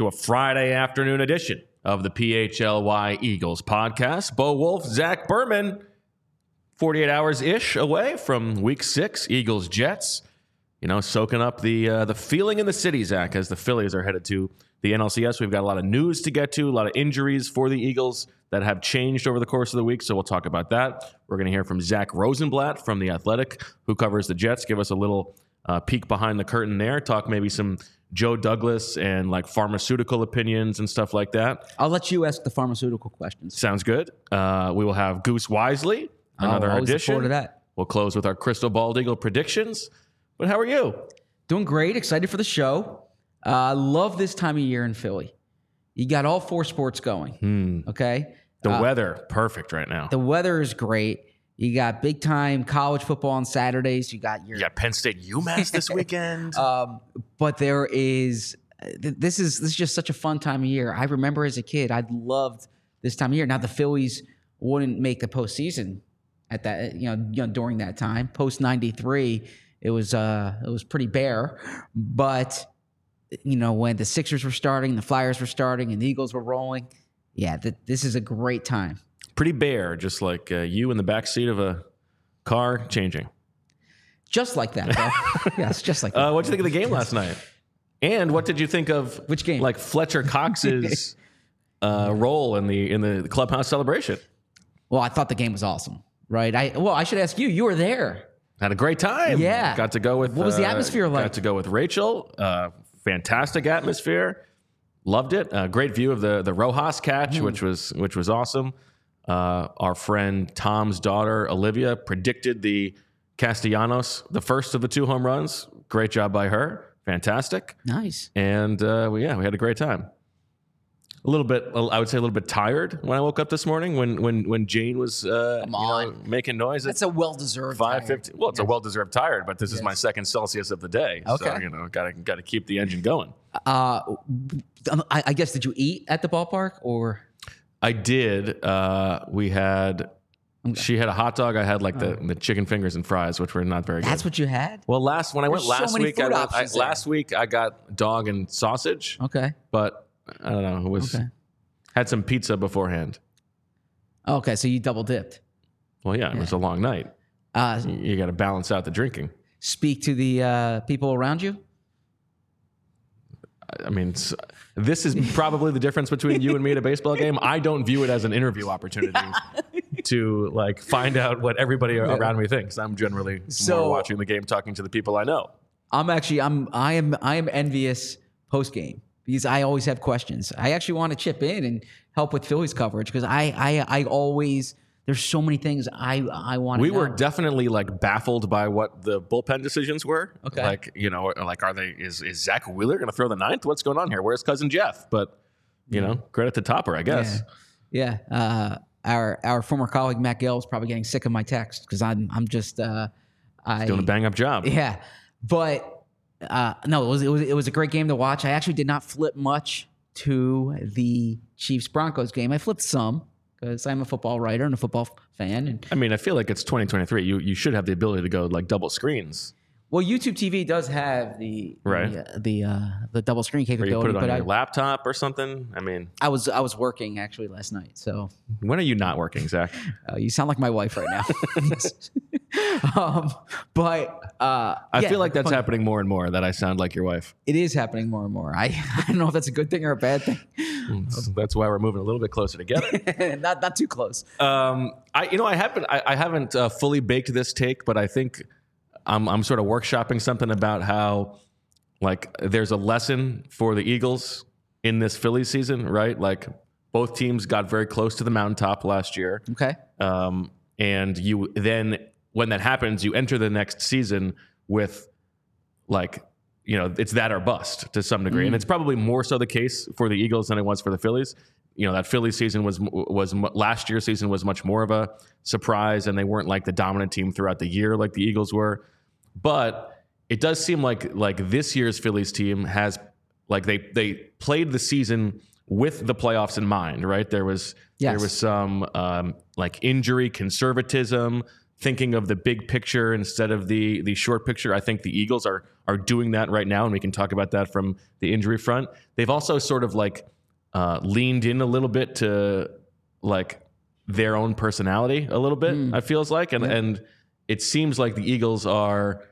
to a Friday afternoon edition of the PHLY Eagles podcast. Bo Wulf, Zach Berman, 48 hours ish away from week six, Eagles Jets. You know, soaking up the uh, the feeling in the city, Zach, as the Phillies are headed to the NLCS. We've got a lot of news to get to, a lot of injuries for the Eagles that have changed over the course of the week. So we'll talk about that. We're going to hear from Zack Rosenblatt from The Athletic, who covers the Jets, give us a little uh, peek behind the curtain there, talk maybe some Joe Douglas and like pharmaceutical opinions and stuff like that. I'll let you ask the pharmaceutical questions. Sounds good. Uh, we will have Goose Wisely, another oh, forward to that. We'll close with our Crystal Bald Eagle predictions. But how are you? Doing great. Excited for the show. I uh, love this time of year in Philly. You got all four sports going. Okay. The Uh, weather, perfect right now. The weather is great. You got big time college football on Saturdays. You got your you got Penn State UMass this weekend. Um, but there is this is this is just such a fun time of year. I remember as a kid, I loved this time of year. Now the Phillies wouldn't make the postseason at that you know, you know during that time. Post '93, it was uh it was pretty bare, but you know when the Sixers were starting, the Flyers were starting, and the Eagles were rolling. Yeah, th- this is a great time. Pretty bare, just like uh, you in the back seat of a car changing. Just like that, bro. yes, just like that. Uh, what did you think of the game last night? And what did you think of Which game? Like Fletcher Cox's uh, role in the in the clubhouse celebration. well, I thought the game was awesome. Right? I well, I should ask you. You were there. Had a great time. Yeah. got to go with. What was the uh, atmosphere like? Got to go with Rachel. Uh, fantastic atmosphere. Loved it. Uh, great view of the the Rojas catch, Hmm. which was which was awesome. Uh, our friend Tom's daughter Olivia predicted the Castellanos, the first of the two home runs. Great job by her. Fantastic. Nice. And uh, we, yeah, we had a great time. A little bit, I would say, a little bit tired when I woke up this morning when when when Jane was uh, you know, making noise. That's a well deserved Five fifty. Well, it's a well deserved tired, but this is my second Celsius of the day. So you know, gotta gotta keep the engine going. Uh, I, I guess did you eat at the ballpark or I did. Uh, we had. She had a hot dog. I had like the, the chicken fingers and fries, which were not very good. that's what you had? Well, last when I went There's so last many week, I, food went, I options there. last week I got dog and sausage, Okay. but I don't know. It was Okay. had some pizza beforehand. Okay, so you double dipped. Well, yeah, it was a long night. Uh, You got to balance out the drinking. speak to the uh, people around you. I mean, this is probably the difference between you and me at a baseball game. I don't view it as an interview opportunity to like find out what everybody around me thinks. I'm generally So- more watching the game, talking to the people I know. I'm actually I'm I am I am envious post game because I always have questions. I actually want to chip in and help with Phillies coverage because I I I always there's so many things I I want. To We know. were definitely like baffled by what the bullpen decisions were. Okay. Like, you know, like, are they, is, is Zack Wheeler going to throw the ninth? What's going on here? Where's cousin Jeff? But, you know, credit to Topper, I guess. Yeah. Yeah. Uh, our our former colleague Matt Gelb is probably getting sick of my text because I'm I'm just uh, I Doing a bang up job. yeah, but uh, no, it was it was it was a great game to watch. I actually did not flip much to the Chiefs Broncos game. I flipped some because I'm a football writer and a football fan. And I mean, I feel like it's 2023. You, you should have the ability to go like double screens. well, YouTube TV does have the Right. the uh, the, uh, the double screen Or you capability, put it on but your I, laptop or something. I mean, I was I was working actually last night, so when are you not working, Zach? uh, you sound like my wife right now. um, but uh, I yeah, feel like that's fun- happening more and more that I sound like your wife. It is happening more and more. I, I don't know if that's a good thing or a bad thing. That's why we're moving a little bit closer together. not not too close. Um, I you know I haven't I, I haven't uh, fully baked this take, but I think I'm I'm sort of workshopping something about how like there's a lesson for the Eagles in this Philly season, right? Like both teams got very close to the mountaintop last year, Okay. um, and you then when that happens, you enter the next season with like you know it's that or bust to some degree, and it's probably more so the case for the Eagles than it was for the Phillies. You know that Philly season was was last year's season was much more of a surprise, and they weren't like the dominant team throughout the year like the Eagles were. But it does seem like like this year's Phillies team has like they they played the season with the playoffs in mind, right? There was Yes. there was some um, like injury conservatism. Thinking of the big picture instead of the the short picture. I think the Eagles are are doing that right now, and we can talk about that from the injury front. They've also sort of like uh, leaned in a little bit to like their own personality a little bit. Mm. I feels like, and and it seems like the Eagles are.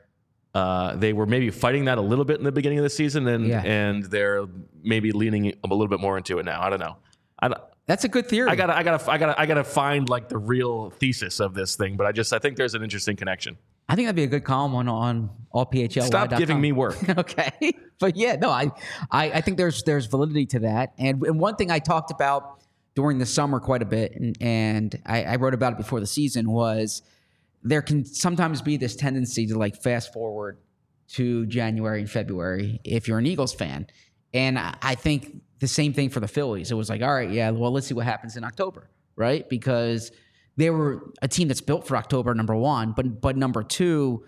Uh, they were maybe fighting that a little bit in the beginning of the season, and Yeah. and they're maybe leaning a little bit more into it now. I don't know. I, don't- That's a good theory. I gotta, I gotta, I gotta, I gotta find like the real thesis of this thing. But I just, I think there's an interesting connection. I think that'd be a good column on on all PHL. Stop giving me work. okay, but yeah, no, I, I, I think there's there's validity to that, and and one thing I talked about during the summer quite a bit, and, and I, I wrote about it before the season was there can sometimes be this tendency to like fast forward to January and February if you're an Eagles fan, and I, I think the same thing for the Phillies. It was like, all right, yeah, well, let's see what happens in October, right? Because they were a team that's built for October, number one, but but number two,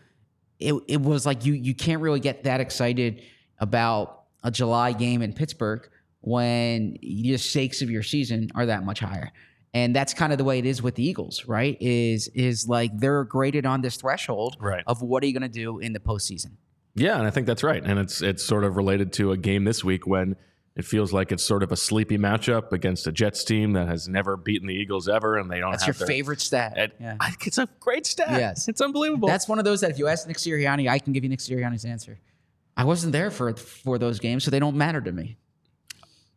it, it was like you you can't really get that excited about a July game in Pittsburgh when the stakes of your season are that much higher. And that's kind of the way it is with the Eagles, right? Is is like they're graded on this threshold Right. of what are you going to do in the postseason. Yeah, and I think that's right. And it's it's sort of related to a game this week when it feels like it's sort of a sleepy matchup against a Jets team that has never beaten the Eagles ever, and they don't That's your their, favorite stat. and yeah. I it's a great stat. Yes. it's unbelievable. That's one of those that if you ask Nick Sirianni, I can give you Nick Sirianni's answer. I wasn't there for for those games, so they don't matter to me.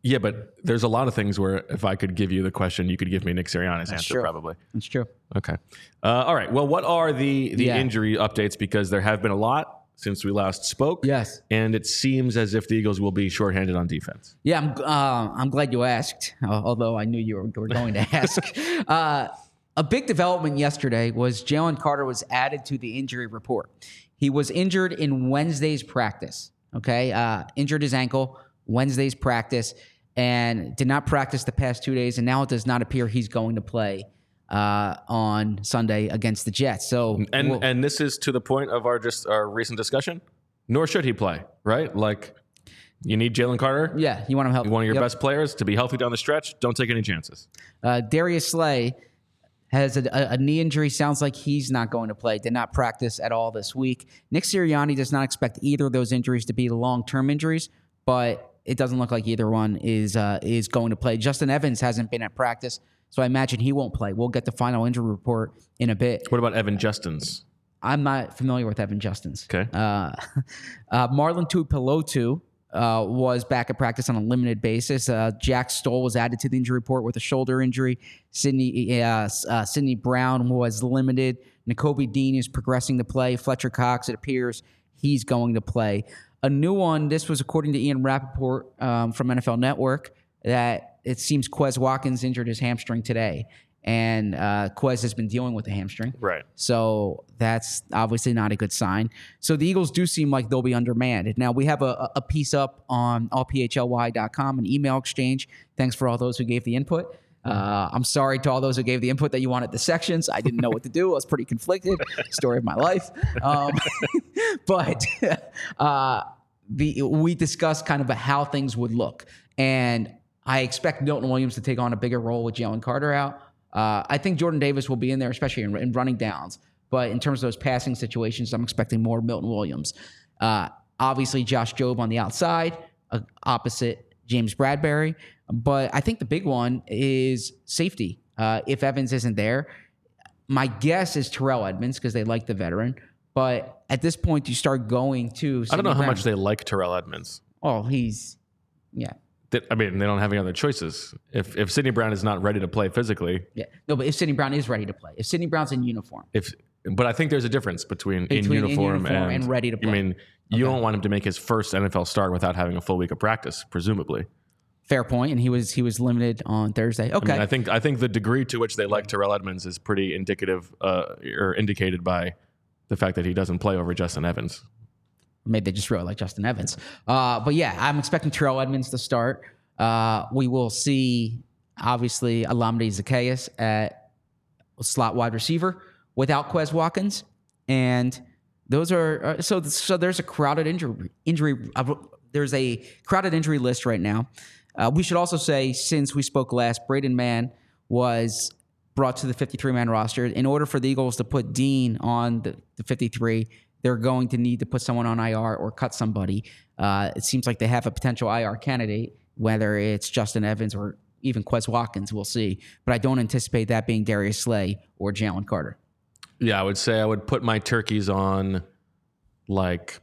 yeah, but there's a lot of things where if I could give you the question, you could give me Nick Sirianni's answer true. probably. It's true. Okay. Uh, all right. Well, what are the the Yeah. injury updates? Because there have been a lot since we last spoke. Yes. And it seems as if the Eagles will be shorthanded on defense. Yeah, I'm, uh, I'm glad you asked, uh, although I knew you were, were going to ask. uh, a big development yesterday was Jalen Carter was added to the injury report. He was injured in Wednesday's practice. Okay, uh, injured his ankle Wednesday's practice and did not practice the past two days, and now it does not appear he's going to play uh, on Sunday against the Jets. So, And we'll- and this is to the point of our just our recent discussion. Nor should he play, right? Like you need Jalen Carter, yeah, you want him help one of your Yep. best players, to be healthy down the stretch. Don't take any chances. Uh, Darius Slay has a, a, a knee injury. Sounds like he's not going to play. Did not practice at all this week. Nick Sirianni does not expect either of those injuries to be long term injuries, but it doesn't look like either one is uh, is going to play. Justin Evans hasn't been at practice, so I imagine he won't play. We'll get the final injury report in a bit. What about Evan Justins? I'm not familiar with Evan Justins. Okay. Uh, uh, Marlon Tuipulotu uh, was back at practice on a limited basis. Uh, Jack Stoll was added to the injury report with a shoulder injury. Sydney uh, uh, Sydney Brown was limited. Nakobe Dean is progressing to play. Fletcher Cox, it appears he's going to play. A new one. This was according to Ian Rapoport um, from NFL Network that it seems Quez Watkins injured his hamstring today, and uh, Quez has been dealing with the hamstring. Right. So that's obviously not a good sign. So the Eagles do seem like they'll be undermanned. Now we have a, a piece up on allphly.com, an email exchange. Thanks for all those who gave the input. Uh, I'm sorry to all those who gave the input that you wanted the sections. I didn't know what to do. I was pretty conflicted. Story of my life. Um, but uh, the we discussed kind of how things would look, and I expect Milton Williams to take on a bigger role with Jalen Carter out. Uh, I think Jordan Davis will be in there, especially in, in running downs. But in terms of those passing situations, I'm expecting more Milton Williams. Uh, obviously, Josh Jobe on the outside, uh, opposite James Bradberry. But I think the big one is safety. Uh, if Evans isn't there, my guess is Terrell Edmunds because they like the veteran. But at this point, you start going to. I don't know how much they like Terrell Edmunds. Oh, he's yeah, They- I mean, they don't have any other choices. If if Sydney Brown is not ready to play physically, yeah. No, but if Sydney Brown is ready to play, if Sydney Brown's in uniform, if but I think there's a difference between, Between in, in uniform uniform and, and ready to play. I mean, you don't want him to make his first NFL start without having a full week of practice, presumably. fair point, and he was he was limited on Thursday. I Okay, mean, I think I think the degree to which they like Terrell Edmunds is pretty indicative uh, or indicated by the fact that he doesn't play over Justin Evans. Maybe they just really like Justin Evans. Uh, but yeah, I'm expecting Terrell Edmunds to start. Uh, we will see obviously Olamide Zaccheaus at slot wide receiver without Quez Watkins, and those are uh, so. So there's a crowded injury injury. Uh, there's a crowded injury list right now. Uh, we should also say, since we spoke last, Braden Mann was brought to the 53 man roster. In order for the Eagles to put Dean on the, the 53, they're going to need to put someone on IR or cut somebody. Uh, it seems like they have a potential IR candidate, whether it's Justin Evans or even Quez Watkins. We'll see. But I don't anticipate that being Darius Slay or Jalen Carter. Yeah, I would say I would put my turkeys on like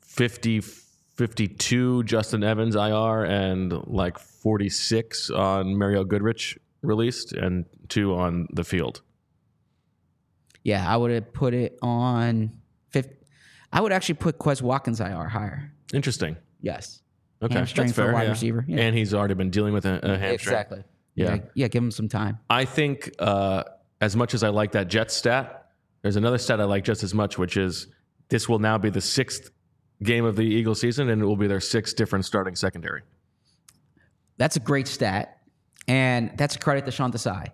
50, 52 Justin Evans IR and like 46 on Mario Goodrich released and two on the field. Yeah, I would have put it on 50. I would actually put Quez Watkins IR higher. Interesting. Yes. Okay, Hamstring that's for fair. wide yeah. receiver, yeah. And he's already been dealing with a, a hamstring. Exactly. Yeah. yeah. Yeah, give him some time. I think uh, as much as I like that Jets stat, there's another stat I like just as much, which is this will now be the sixth game of the Eagle season, and it will be their sixth different starting secondary. That's a great stat. And that's a credit to Sean Desai.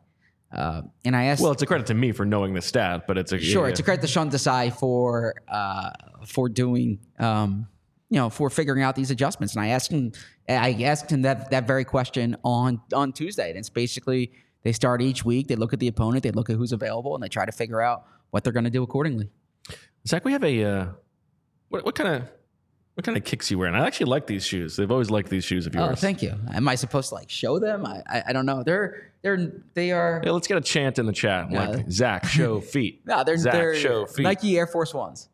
Uh, and I asked Well, it's a credit to me for knowing the stat, but it's a Sure, yeah, it's a credit to Sean Desai for uh, for doing um, you know for figuring out these adjustments. And I asked him, I asked him that that very question on on Tuesday. And it's basically they start each week, they look at the opponent, they look at who's available, and they try to figure out what they're going to do accordingly. Zach, we have a uh, what, what kind of what kind of kicks you wearing? I actually like these shoes. They've always liked these shoes of yours. Oh, thank you. Am I supposed to like show them? I I, I don't know. They're they're they are. Yeah, let's get a chant in the chat. Yeah. Like Zach, show feet. No, they're Zach, they're show feet. Nike Air Force Ones.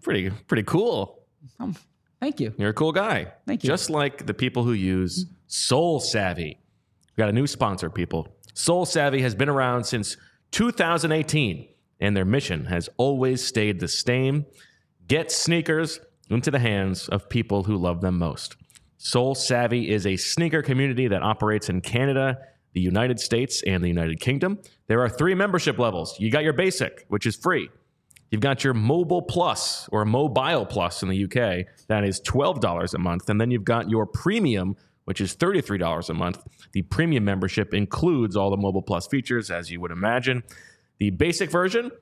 Pretty pretty cool. Um, thank you. You're a cool guy. Thank you. Just like the people who use Sole Savy. We got a new sponsor, people. Sole Savy has been around since 2018, and their mission has always stayed the same get sneakers into the hands of people who love them most. Sole Savy is a sneaker community that operates in Canada, the United States, and the United Kingdom. There are three membership levels. You got your basic, which is free. You've got your Mobile Plus or Mobile Plus in the UK. That is $12 a month. And then you've got your Premium, which is $33 a month. The Premium membership includes all the Mobile Plus features, as you would imagine. The basic version,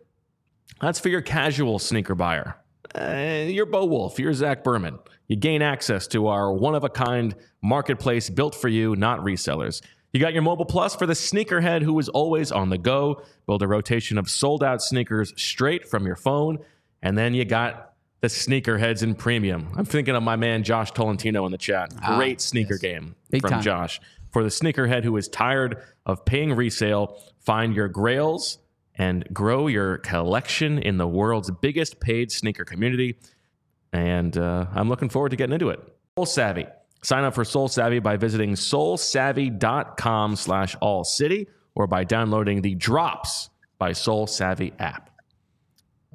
that's for your casual sneaker buyer. Uh, you're Bo Wulf, you're Zach Berman. You gain access to our one of a kind marketplace built for you, not resellers. You got your Mobile Plus for the sneakerhead who is always on the go. Build a rotation of sold out sneakers straight from your phone. And then you got the sneakerheads in premium. I'm thinking of my man Josh Tolentino in the chat. Great sneaker game Big from time. Josh. For the sneakerhead who is tired of paying resale, find your grails and grow your collection in the world's biggest paid sneaker community. And uh, I'm looking forward to getting into it. Sole Savy. Sign up for Sole Savy by visiting solesavy.com slash all city or by downloading the Drops by Sole Savy app.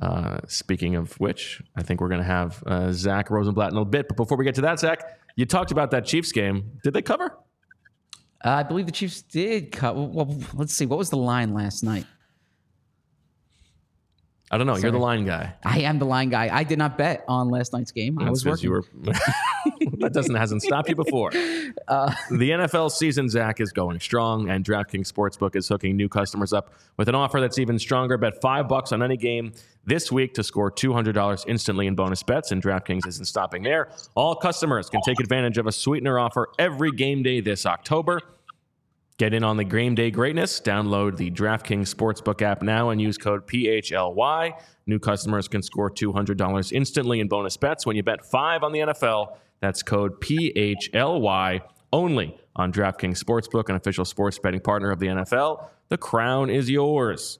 Uh, speaking of which, I think we're going to have uh, Zack Rosenblatt in a little bit. But before we get to that, Zach, you talked about that Chiefs game. Did they cover? Uh, I believe the Chiefs did cut. Well, let's see. What was the line last night? I don't know. You're the line guy. I am the line guy. I did not bet on last night's game. I was working. You were, that doesn't hasn't stopped you before. Uh, the NFL season, Zach, is going strong, and DraftKings Sportsbook is hooking new customers up with an offer that's even stronger. Bet five bucks on any game this week to score two hundred dollars instantly in bonus bets, and DraftKings isn't stopping there. All customers can take advantage of a sweetener offer every game day this October. Get in on the game day greatness. Download the DraftKings Sportsbook app now and use code PHLY. New customers can score $200 instantly in bonus bets when you bet five on the NFL. That's code PHLY only on DraftKings Sportsbook, an official sports betting partner of the NFL. The crown is yours.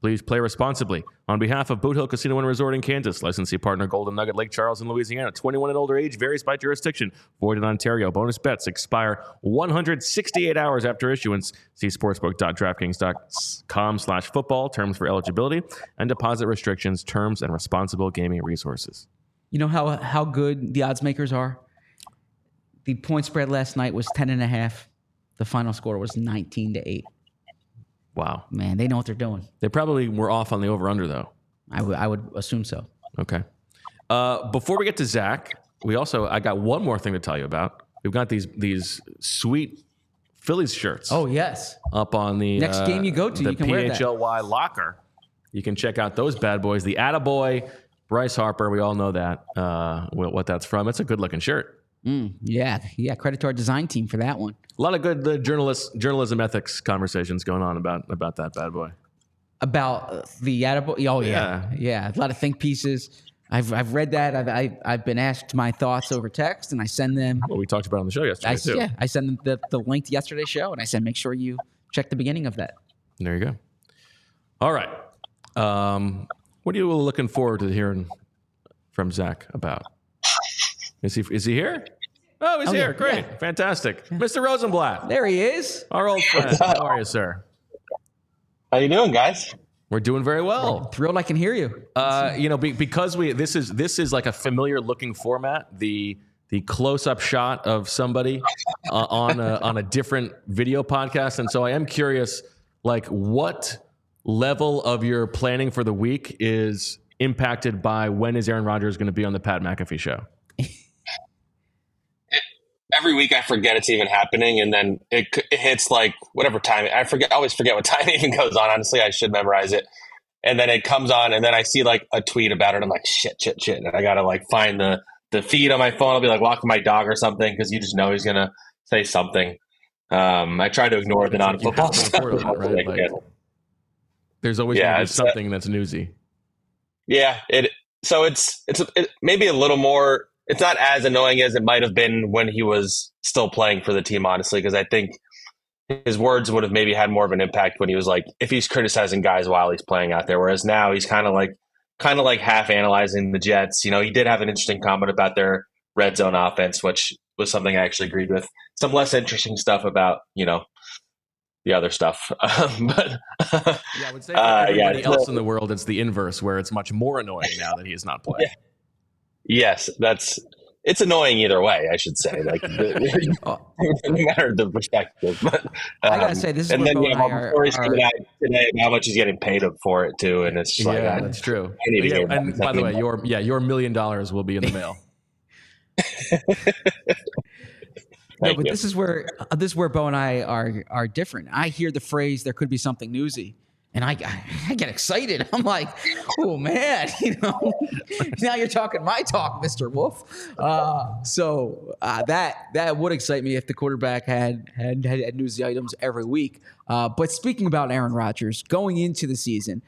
Please play responsibly. On behalf of Boot Hill Casino and Resort in Kansas, licensee partner Golden Nugget Lake Charles in Louisiana, 21 and older age varies by jurisdiction. Void in Ontario. Bonus bets expire 168 hours after issuance. See sportsbook.draftkings.com slash football. Terms for eligibility and deposit restrictions, terms, and responsible gaming resources. you know how how good the odds makers are. The point spread last night was 10 and a half. The final score was 19 to 8. Wow. Man, they know what they're doing. They probably were off on the over under, though. I would assume so. Okay. Uh, before we get to Zach, we also I got one more thing to tell you about. We've got these these sweet Phillies shirts. Oh yes. up on the Next uh, game you go to, the you can wear that. PHLY locker. You can check out those bad boys. The Attaboy, Bryce Harper. We all know that uh, what that's from. It's a good looking shirt. Mm, yeah, yeah. Credit to our design team for that one. A lot of good uh, journalist journalism ethics conversations going on about about that bad boy. About uh, the Attaboy. Oh yeah. yeah, A lot of think pieces. I've I've read that. I've I've, I've been asked my thoughts over text, and I send them. Well, we talked about on the show yesterday I, too. yeah, I send them the, the link to yesterday's show, and I said make sure you check the beginning of that. There you go. All right. Um, what are you looking forward to hearing from Zach about? Is he is he here? Oh, he's Oh, here. yeah, Great, yeah. fantastic, Mr. Rosenblatt, There he is. our old friend. How are you, sir? How you doing, guys? We're doing very well. Thrilled I can hear you. Uh, you know, be, because we this is this is like a familiar looking format. The the close up shot of somebody uh, on a, on a different video podcast, and so I am curious, like what level of your planning for the week is impacted by when is Aaron Rodgers going to be on the Pat McAfee show? Every week I forget it's even happening, and then it, it hits like whatever time. I forget. I always forget what time it even goes on. Honestly, I should memorize it. And then it comes on, and then I see like a tweet about it. I'm like, shit, shit, shit. And I gotta like find the the feed on my phone. I'll be like walking my dog or something because you just know he's gonna say something. Um, I try to ignore the It's like non football stuff. report on it, as much as right? Like. There's always Yeah, uh, something that's newsy. Yeah, it. So it's it's it, maybe a little more. It's not as annoying as it might have been when he was still playing for the team, honestly, because I think his words would have maybe had more of an impact when he was like if he's criticizing guys while he's playing out there. Whereas now he's kind of like kind of like half analyzing the Jets. You know, he did have an interesting comment about their red zone offense, which was something I actually agreed with. Some less interesting stuff about you know the other stuff, um, but. Yeah, I would say for Uh, yeah, everybody it's else in the world, it's the inverse, where it's much more annoying now that he is not playing. Yes, that's it's annoying either way. I should say, like the, no matter the perspective. But, I gotta um, say, this is and then yeah, and I all the stories coming out today about how much he's getting paid for it too, and it's just like yeah, I, that's true. I need to Yeah, and by the way, your yeah, your million dollars will be in the mail. no, but you. this is where uh, this is where Bo and I are are different. I hear the phrase "there could be something newsy," and I I, get excited. I'm like, oh man, you know, now you're talking my talk, Mister Wulf. Uh, so uh, that that would excite me if the quarterback had had, had, newsy items every week. Uh, but speaking about Aaron Rodgers going into the season,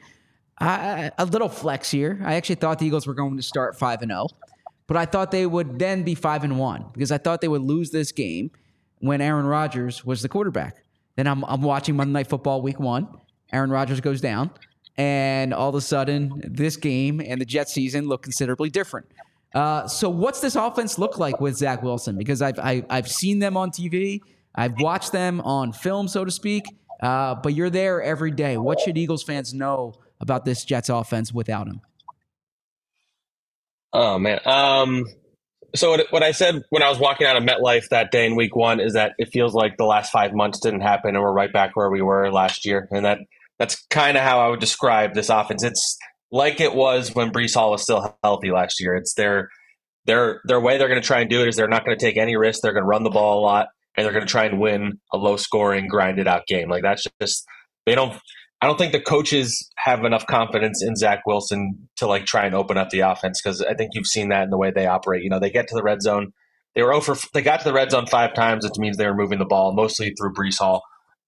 I, a little flex here. I actually thought the Eagles were going to start five and zero, but I thought they would then be five and one because I thought they would lose this game when Aaron Rodgers was the quarterback. Then I'm I'm watching Monday Night Football Week One. Aaron Rodgers goes down, and all of a sudden, this game and the Jet season look considerably different. Uh, so, what's this offense look like with Zach Wilson? Because I've I, I've seen them on TV, I've watched them on film, so to speak. Uh, but you're there every day. What should Eagles fans know about this Jets offense without him? Oh man. Um. So what, what I said when I was walking out of MetLife that day in Week One is that it feels like the last five months didn't happen, and we're right back where we were last year, and that that's kind of how I would describe this offense. It's like it was when Breece Hall was still healthy last year. It's their their their way they're going to try and do it is they're not going to take any risks. They're going to run the ball a lot, and they're going to try and win a low scoring, grinded out game. Like that's just they don't. I don't think the coaches have enough confidence in Zach Wilson to like try and open up the offense because I think you've seen that in the way they operate. You know, they get to the red zone. They were oh over. They got to the red zone five times, which means they were moving the ball mostly through Breece Hall.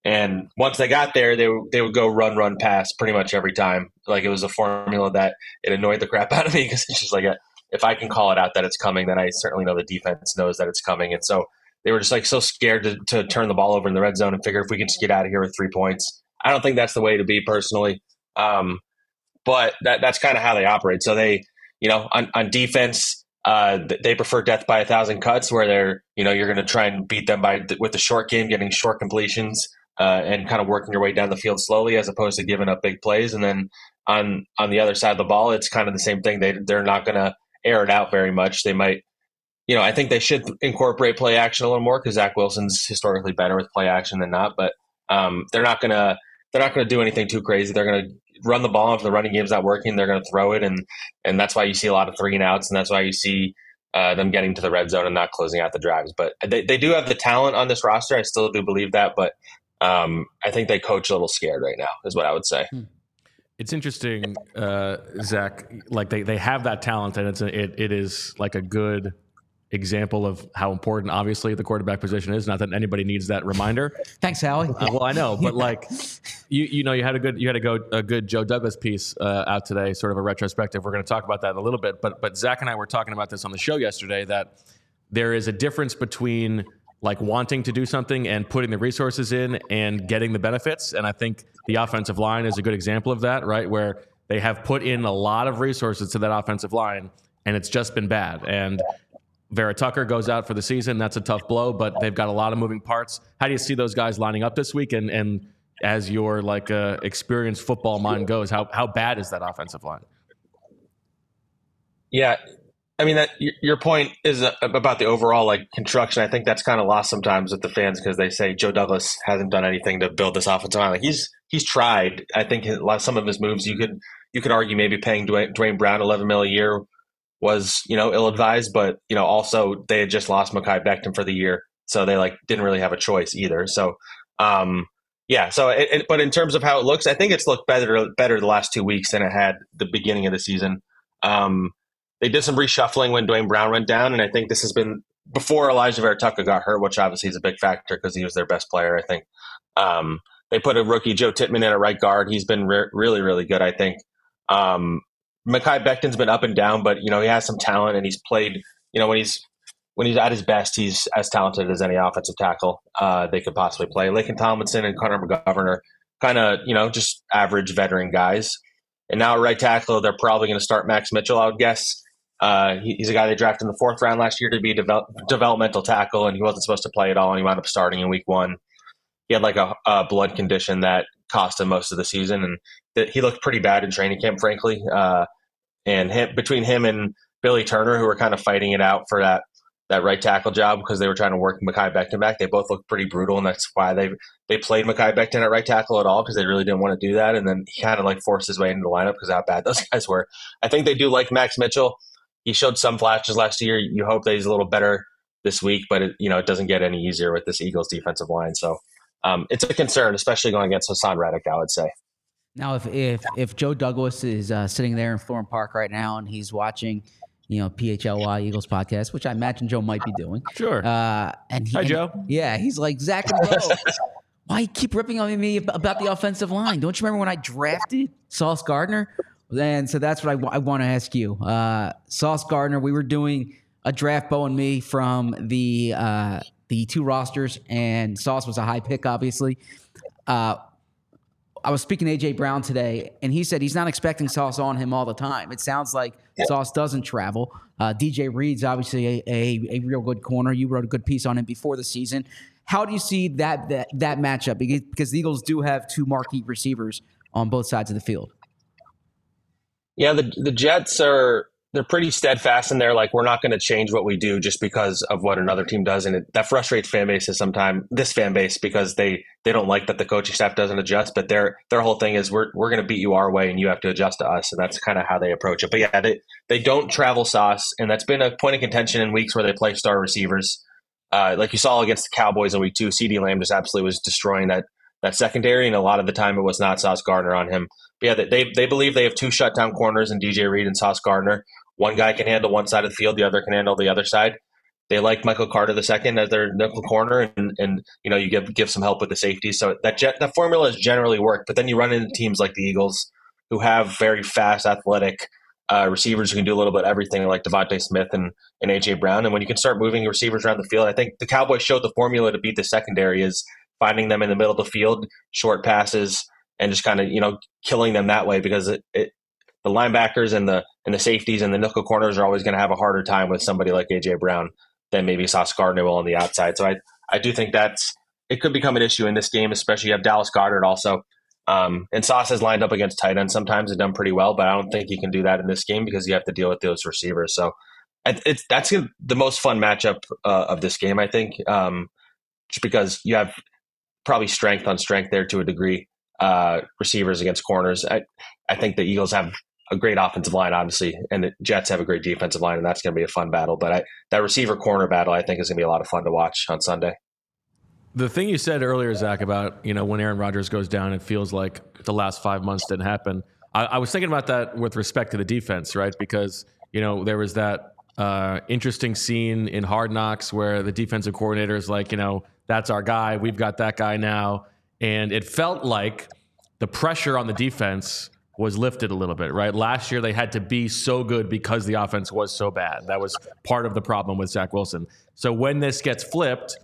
And once they got there, they they would go run, run, pass pretty much every time. Like it was a formula that it annoyed the crap out of me because it's just like a, if I can call it out that it's coming, then I certainly know the defense knows that it's coming. And so they were just like so scared to, to turn the ball over in the red zone and figure if we can just get out of here with three points. I don't think that's the way to be personally. Um, but that, that's kind of how they operate. So they, you know, on, on defense, uh, they prefer death by a thousand cuts, where they're, you know, you're going to try and beat them by with the short game, getting short completions, uh, and kind of working your way down the field slowly, as opposed to giving up big plays. And then on on the other side of the ball, it's kind of the same thing. They they're not going to air it out very much. They might, you know, I think they should incorporate play action a little more because Zach Wilson's historically better with play action than not. But um, they're not going to they're not going to do anything too crazy. They're going to run the ball if the running game's not working. They're going to throw it, and and that's why you see a lot of three and outs, and that's why you see uh, them getting to the red zone and not closing out the drives. But they, they do have the talent on this roster. I still do believe that, but um, I think they coach a little scared right now, is what I would say. It's interesting, uh, Zach. Like they, they have that talent, and it's a, it, it is like a good example of how important, obviously, the quarterback position is. Not that anybody needs that reminder. Thanks, Howie. Uh, well, I know, but like you, you know, you had a good, you had a go, a good Joe Douglas piece uh, out today, sort of a retrospective. We're going to talk about that in a little bit, but but Zach and I were talking about this on the show yesterday that there is a difference between like wanting to do something and putting the resources in and getting the benefits, and I think the offensive line is a good example of that, right? Where they have put in a lot of resources to that offensive line, and it's just been bad. And Vera Tucker goes out for the season. That's a tough blow, but they've got a lot of moving parts. How do you see those guys lining up this week? And and as your like uh, experienced football mind goes, how how bad is that offensive line? Yeah, I mean that your point is uh, about the overall like construction. I think that's kind of lost sometimes with the fans because they say Joe Douglas hasn't done anything to build this offensive line. Like he's he's tried. I think some of his moves you could you could argue maybe paying Dwayne, Duane Brown eleven mil a year was you know ill advised, but you know also they had just lost Mekhi Becton for the year, so they like didn't really have a choice either. So um, yeah, so it, it, but in terms of how it looks, I think it's looked better better the last two weeks than it had the beginning of the season. Um, they did some reshuffling when Duane Brown went down, and I think this has been before Alijah Vera got hurt, which obviously is a big factor because he was their best player. I think um, they put a rookie Joe Tippmann in at right guard. He's been re- really really good. I think um, Mekhi Becton's been up and down, but you know he has some talent and he's played. You know when he's when he's at his best, he's as talented as any offensive tackle uh, they could possibly play. Laken Tomlinson and Connor McGovern are kind of you know just average veteran guys. And now right tackle, they're probably going to start Max Mitchell. I would guess. Uh, he, he's a guy they drafted in the fourth round last year to be a develop, developmental tackle, and he wasn't supposed to play at all, and he wound up starting in week one. He had like a, a blood condition that cost him most of the season, and th- he looked pretty bad in training camp, frankly. Uh, and him, between him and Billy Turner, who were kind of fighting it out for that that right tackle job because they were trying to work Mekhi Becton back. They both looked pretty brutal, and that's why they they played Mekhi Becton at right tackle at all because they really didn't want to do that. And then he kind of like forced his way into the lineup because how bad those guys were. I think they do like Max Mitchell. He showed some flashes last year. You hope that he's a little better this week, but it, you know it doesn't get any easier with this Eagles defensive line. So um, it's a concern, especially going against Haason Reddick. I would say. Now, if if if Joe Douglas is uh, sitting there in Florham Park right now and he's watching, you know, PHLY Eagles podcast, which I imagine Joe might be doing. Sure. Uh, and he, Hi, and- Joe. Yeah, he's like Zach and Bo. Why you keep ripping on me about the offensive line? Don't you remember when I drafted Sauce Gardner? And so that's what I, I want to ask you. Uh, Sauce Gardner, we were doing a draft, Bo and me, from the uh, the two rosters, and Sauce was a high pick, obviously. Uh, I was speaking to AJ Brown today, and he said he's not expecting Sauce on him all the time. It sounds like Sauce doesn't travel. Uh, DJ Reed's obviously a, a, a real good corner. You wrote a good piece on him before the season. How do you see that that, that matchup? Because, because the Eagles do have two marquee receivers on both sides of the field. Yeah, the the Jets are they're pretty steadfast in there. Like we're not going to change what we do just because of what another team does, and it, that frustrates fan bases sometimes. This fan base because they they don't like that the coaching staff doesn't adjust, but their their whole thing is we're we're going to beat you our way, and you have to adjust to us, and that's kind of how they approach it. But yeah, they they don't travel sauce, and that's been a point of contention in weeks where they play star receivers. Uh, like you saw against the Cowboys in week two, CeeDee Lamb just absolutely was destroying that that secondary, and a lot of the time it was not Sauce Gardner on him. Yeah, they they believe they have two shutdown corners in DJ Reed and Sauce Gardner. One guy can handle one side of the field, the other can handle the other side. They like Michael Carter the second as their nickel corner, and, and you know you give give some help with the safety. So that that formula has generally worked. But then you run into teams like the Eagles, who have very fast, athletic uh, receivers who can do a little bit of everything, like DeVonta Smith and, and AJ Brown. And when you can start moving receivers around the field, I think the Cowboys showed the formula to beat the secondary is finding them in the middle of the field, short passes, and just kind of you know killing them that way because it, it the linebackers and the and the safeties and the nickel corners are always going to have a harder time with somebody like AJ Brown than maybe Sauce Gardner will on the outside. So I I do think that's it could become an issue in this game, especially you have Dallas Goedert also. Um, and Sauce has lined up against tight ends sometimes and done pretty well, but I don't think he can do that in this game because you have to deal with those receivers. So it's that's the most fun matchup uh, of this game, I think, um, just because you have probably strength on strength there to a degree. Uh, receivers against corners. I, I think the Eagles have a great offensive line, obviously, and the Jets have a great defensive line, and that's going to be a fun battle. But I, that receiver corner battle, I think, is going to be a lot of fun to watch on Sunday. The thing you said earlier, Zach, about you know when Aaron Rodgers goes down, it feels like the last five months didn't happen. I, I was thinking about that with respect to the defense, right? Because you know there was that uh, interesting scene in Hard Knocks where the defensive coordinator is like, you know, that's our guy. We've got that guy now, and it felt like the pressure on the defense was lifted a little bit, right? Last year they had to be so good because the offense was so bad. That was part of the problem with Zach Wilson. So when this gets flipped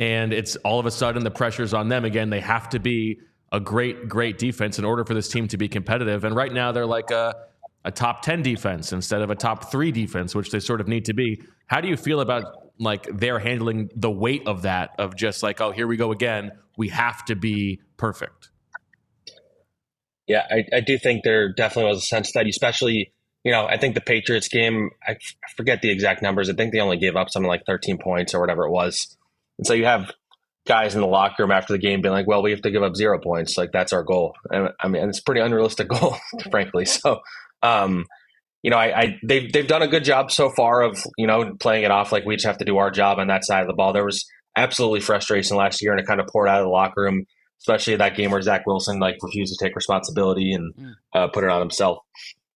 and it's all of a sudden the pressure's on them again, they have to be a great, great defense in order for this team to be competitive. And right now they're like a, a top 10 defense instead of a top three defense, which they sort of need to be. How do you feel about like they're handling the weight of that, of just like, oh, here we go again. We have to be perfect. Yeah, I, I do think there definitely was a sense that, especially, you know, I think the Patriots game, I, f- I forget the exact numbers. I think they only gave up something like 13 points or whatever it was. And so you have guys in the locker room after the game being like, well, we have to give up zero points. Like, that's our goal. And I mean, it's pretty unrealistic goal, frankly. So, um, you know, I, I, they've they've done a good job so far of you know playing it off like we just have to do our job on that side of the ball. There was absolutely frustration last year, and it kind of poured out of the locker room especially that game where Zach Wilson like refused to take responsibility and mm. uh, put it on himself.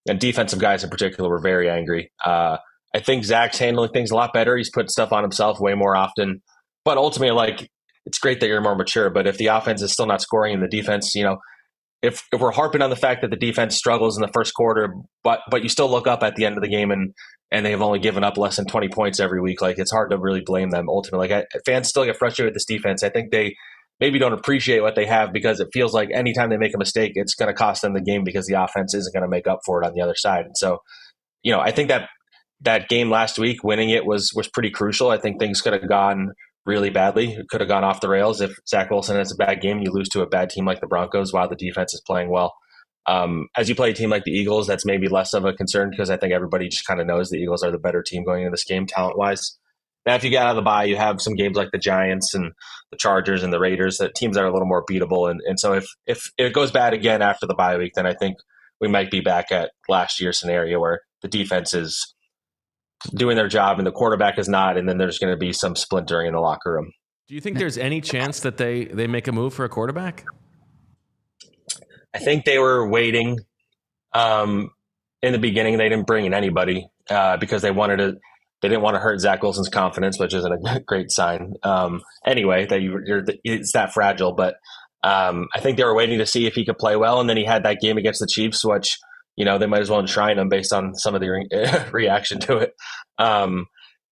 And defensive guys in particular were very angry. Uh, I think Zach's handling things a lot better. He's put stuff on himself way more often. But ultimately, like it's great that you're more mature. But if the offense is still not scoring and the defense, you know, if if we're harping on the fact that the defense struggles in the first quarter, but but you still look up at the end of the game and and they've only given up less than 20 points every week, like it's hard to really blame them. Ultimately, like I, fans still get frustrated with this defense. I think they maybe don't appreciate what they have because it feels like anytime they make a mistake, it's going to cost them the game because the offense isn't going to make up for it on the other side. And so, you know, I think that that game last week, winning it was was pretty crucial. I think things could have gone really badly. It could have gone off the rails if Zach Wilson has a bad game. You lose to a bad team like the Broncos while the defense is playing well. Um, as you play a team like the Eagles, that's maybe less of a concern because I think everybody just kind of knows the Eagles are the better team going into this game talent wise. Now, if you get out of the bye, you have some games like the Giants and the Chargers and the Raiders, that teams are a little more beatable. And, and so if, if it goes bad again after the bye week, then I think we might be back at last year's scenario where the defense is doing their job and the quarterback is not, and then there's going to be some splintering in the locker room. Do you think there's any chance that they they make a move for a quarterback? I think they were waiting. Um, in the beginning, they didn't bring in anybody uh, because they wanted to they didn't want to hurt Zach Wilson's confidence, which isn't a great sign. Um, anyway, that you, are it's that fragile. But um, I think they were waiting to see if he could play well, and then he had that game against the Chiefs, which you know they might as well enshrine him based on some of the re- reaction to it. Um,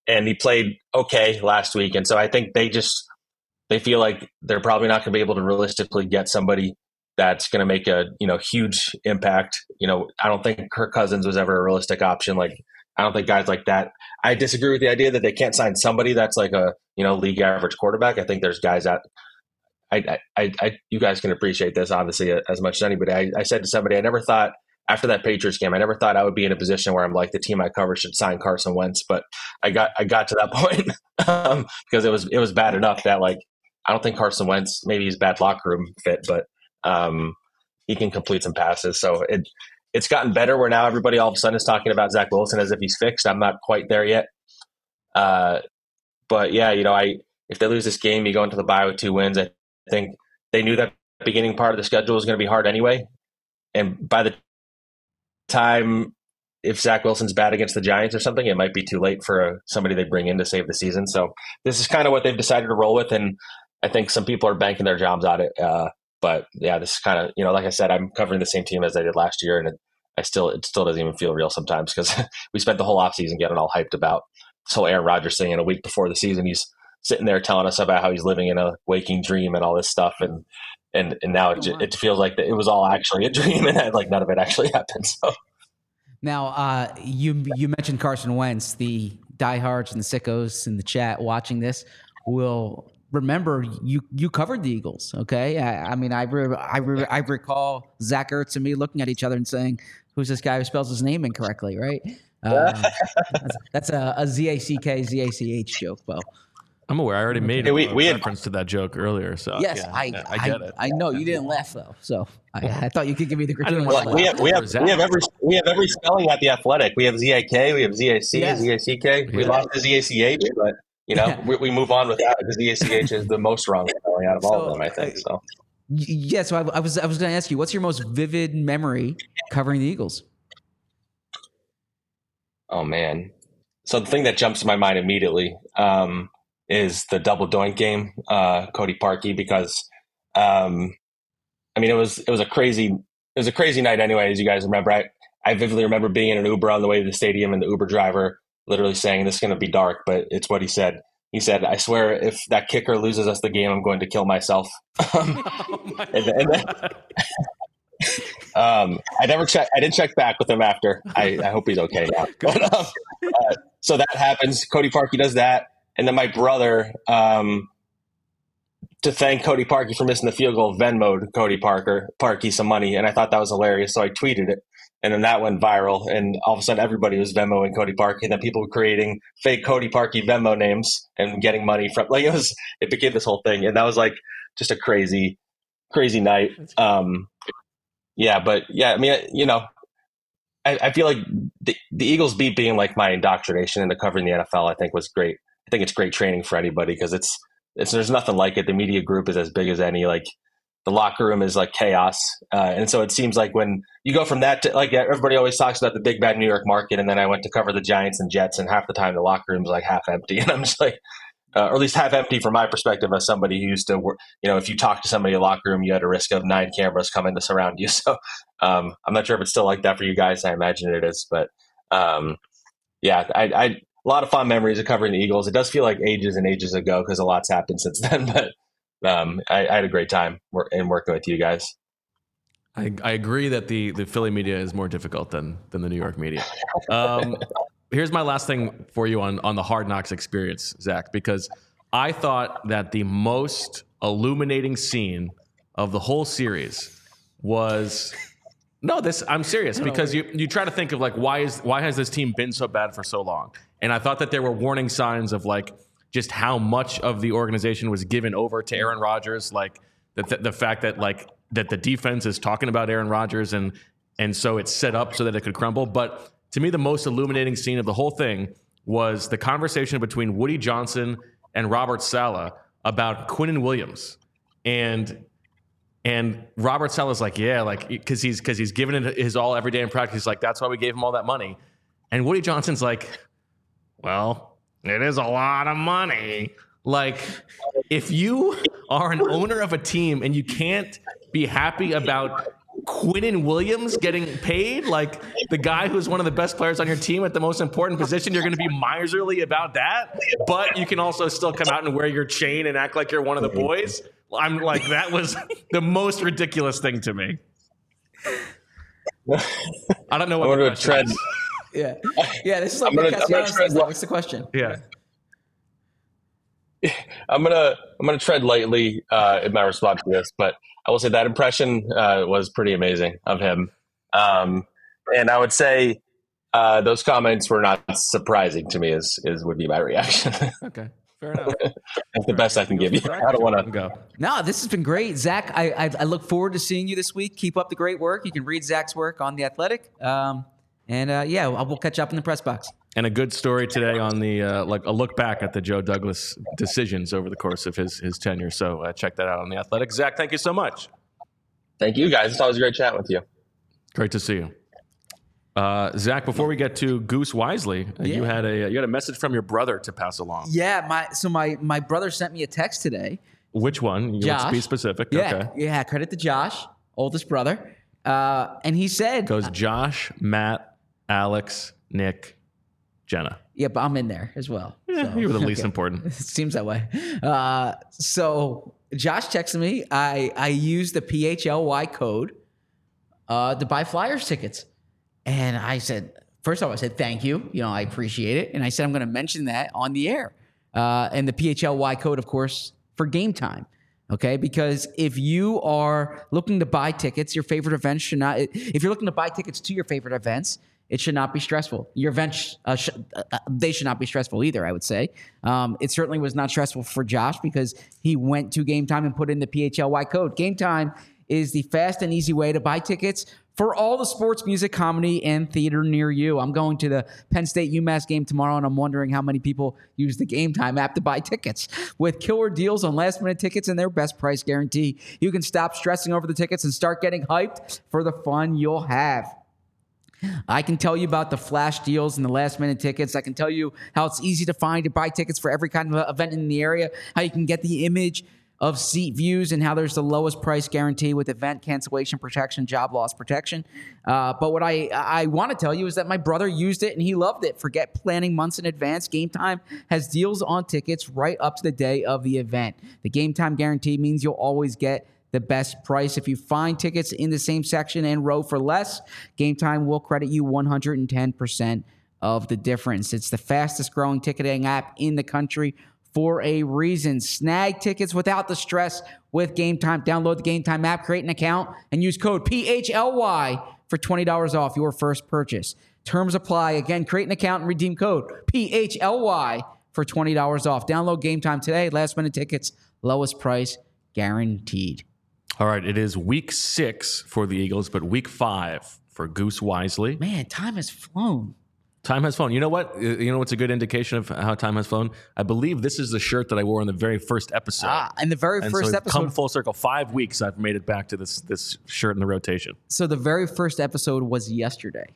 and he played okay last week, and so I think they just they feel like they're probably not going to be able to realistically get somebody that's going to make a you know huge impact. You know, I don't think Kirk Cousins was ever a realistic option. Like I don't think guys like that. I disagree with the idea that they can't sign somebody that's like a you know league average quarterback. I think there's guys that I, I, I you guys can appreciate this obviously as much as anybody. I, I said to somebody, I never thought after that Patriots game, I never thought I would be in a position where I'm like the team I cover should sign Carson Wentz, but I got I got to that point um, because it was it was bad enough that like I don't think Carson Wentz maybe he's bad locker room fit, but um, he can complete some passes. So it it's gotten better where now everybody all of a sudden is talking about Zach Wilson as if he's fixed. I'm not quite there yet. Uh, but yeah, you know, I if they lose this game, you go into the bye with two wins. I think they knew that beginning part of the schedule was going to be hard anyway. And by the time if Zach Wilson's bad against the Giants or something, it might be too late for somebody they bring in to save the season. So this is kind of what they've decided to roll with, and I think some people are banking their jobs on it. Uh, but yeah, this is kind of you know, like I said, I'm covering the same team as I did last year, and it, I still it still doesn't even feel real sometimes because we spent the whole offseason getting all hyped about this whole Aaron Rodgers thing, and a week before the season, he's sitting there telling us about how he's living in a waking dream and all this stuff, and and and now it, oh, it feels like it was all actually a dream, and like none of it actually happened. So. Now, uh, you you mentioned Carson Wentz. The diehards and the sickos in the chat watching this will remember you you covered the Eagles. Okay, I, I mean I re, I, re, I recall Zach Ertz and me looking at each other and saying, "Who's this guy who spells his name incorrectly?" Right? Um, that's, that's, a, a Z A C K Z A C H joke, Bo. I'm aware. I already made Yeah, we- a we had- reference to that joke earlier. So Yes, yeah, I, yeah, I, I get it. I know you didn't laugh though, so I, I thought you could give me the didn't gratuitous want laugh. we have we have we have every we have every spelling at the athletic. We have Z A K, we have Z A C, Yes. Z A C K. We lost the Z A C H, but you know Yeah. we, we move on with that because Z A C H is the most wrong spelling out of all So, of them. I think uh, so. Yeah, so I, I was I was going to ask you, what's your most vivid memory covering the Eagles? Oh man. So the thing that jumps to my mind immediately um, is the double doink game, uh, Cody Parkey, because um, I mean it was it was a crazy it was a crazy night anyway, as you guys remember. I, I vividly remember being in an Uber on the way to the stadium and the Uber driver literally saying this is gonna be dark, but it's what he said. He said, I swear if that kicker loses us the game, I'm going to kill myself. Um, Oh my and- and then- um, I never checked. I didn't check back with him after. I, I hope he's okay now. But, um, uh, so that happens. Cody Parkey does that, and then my brother, um, to thank Cody Parkey for missing the field goal, Venmoed Cody Parker Parkey some money, and I thought that was hilarious. So I tweeted it, and then that went viral, and all of a sudden everybody was Venmoing Cody Parkey, and then people were creating fake Cody Parkey Venmo names and getting money from like it was. It became this whole thing, and that was like just a crazy, crazy night. Um, yeah, but yeah, I mean, you know, I, I feel like the, the Eagles beat being like my indoctrination into covering the NFL. I think was great. Think it's great training for anybody because it's it's there's nothing like it. The media group is as big as any. Like the locker room is like chaos, uh, and so it seems like when you go from that to like everybody always talks about the big bad New York market, and then I went to cover the Giants and Jets, and half the time the locker room's like half empty, and I'm just like. Uh, or at least half empty from my perspective as somebody who used to work you know if you talk to somebody in the locker room you had a risk of nine cameras coming to surround you so um, I'm not sure if it's still like that for you guys. I imagine it is, but um, yeah, I, I a lot of fun memories of covering the Eagles. It does feel like ages and ages ago because a lot's happened since then. But um, I, I had a great time in working with you guys. I, I agree that the, the Philly media is more difficult than than the New York media. Um, here's my last thing for you on on the Hard Knocks experience, Zach, because I thought that the most illuminating scene of the whole series was no this I'm serious because you you try to think of like why is why has this team been so bad for so long? And I thought that there were warning signs of like just how much of the organization was given over to Aaron Rodgers like the, the, the fact that like that the defense is talking about Aaron Rodgers and and so it's set up so that it could crumble. But to me the most illuminating scene of the whole thing was the conversation between Woody Johnson and Robert Saleh about Quinnen Williams. And and Robert Saleh's like, yeah, like because he's because he's given it his all every day in practice. He's like, that's why we gave him all that money. And Woody Johnson's like, well, it is a lot of money. Like, if you are an owner of a team and you can't be happy about Quinnen Williams getting paid, like the guy who's one of the best players on your team at the most important position, you're going to be miserly about that. But you can also still come out and wear your chain and act like you're one of the boys. I'm like, that was the most ridiculous thing to me. I don't know what I'm the going to question tread. is. Yeah, yeah. This is like I'm gonna- what I'm gonna Castellanos says, to- What's the question? Yeah. I'm gonna I'm gonna tread lightly uh, in my response to this, but I will say that impression uh, was pretty amazing of him, um, and I would say uh, those comments were not surprising to me. Is is would be my reaction. Okay. Fair enough. That's the best I can give you. I don't want to. go. No, this has been great, Zach. I, I I look forward to seeing you this week. Keep up the great work. You can read Zach's work on the Athletic. Um, and uh, yeah, we'll we'll catch up in the press box. And a good story today on the uh, like a look back at the Joe Douglas decisions over the course of his his tenure. So uh, check that out on the Athletic. Zach, thank you so much. Thank you guys. It's always a great chatting with you. Great to see you. Uh, Zach, before we get to Goose Wisely, uh, you had a you had a message from your brother to pass along. Yeah, my so my my brother sent me a text today. Which one? You Josh. Let's be specific. Yeah, Okay. yeah. Credit to Josh, oldest brother. Uh, and he said, Goes Josh, Matt, Alex, Nick, Jenna. "Yeah, but I'm in there as well." Yeah, So, you were the least okay. important. It seems that way. Uh, so Josh texted me. I I used the PHLY code uh, to buy Flyers tickets, and I said, first of all, I said thank you. You know, I appreciate it, and I said I'm going to mention that on the air. Uh, and the PHLY code, of course, for game time. Okay, because if you are looking to buy tickets, your favorite events should not. If you're looking to buy tickets to your favorite events, it should not be stressful. Your event, sh- uh, sh- uh, uh, they should not be stressful either. I would say um, it certainly was not stressful for Josh because he went to Game Time and put in the PHLY code. Game Time is the fast and easy way to buy tickets for all the sports, music, comedy, and theater near you. I'm going to the Penn State UMass game tomorrow, and I'm wondering how many people use the Game Time app to buy tickets. With killer deals on last minute tickets and their best price guarantee, you can stop stressing over the tickets and start getting hyped for the fun you'll have. I can tell you about the flash deals and the last minute tickets. I can tell you how it's easy to find to buy tickets for every kind of event in the area, how you can get the image of seat views and how there's the lowest price guarantee with event cancellation protection, job loss protection. Uh, but what I I want to tell you is that my brother used it and he loved it. Forget planning months in advance. Game Time has deals on tickets right up to the day of the event. The Game Time guarantee means you'll always get the best price. If you find tickets in the same section and row for less, Game Time will credit you 110% of the difference. It's the fastest growing ticketing app in the country for a reason. Snag tickets without the stress with Game Time. Download the Game Time app, create an account, and use code PHLY for $20 off your first purchase. Terms apply. Again, create an account and redeem code PHLY for $20 off. Download Game Time today. Last minute tickets, lowest price guaranteed. All right, it is week six for the Eagles, but week five for Goose Wisely. Man, time has flown. Time has flown. You know what? You know what's a good indication of how time has flown? I believe this is the shirt that I wore in the very first episode. Ah, in the very and first so episode, come full circle. Five weeks, I've made it back to this this shirt in the rotation. so the very first episode was yesterday.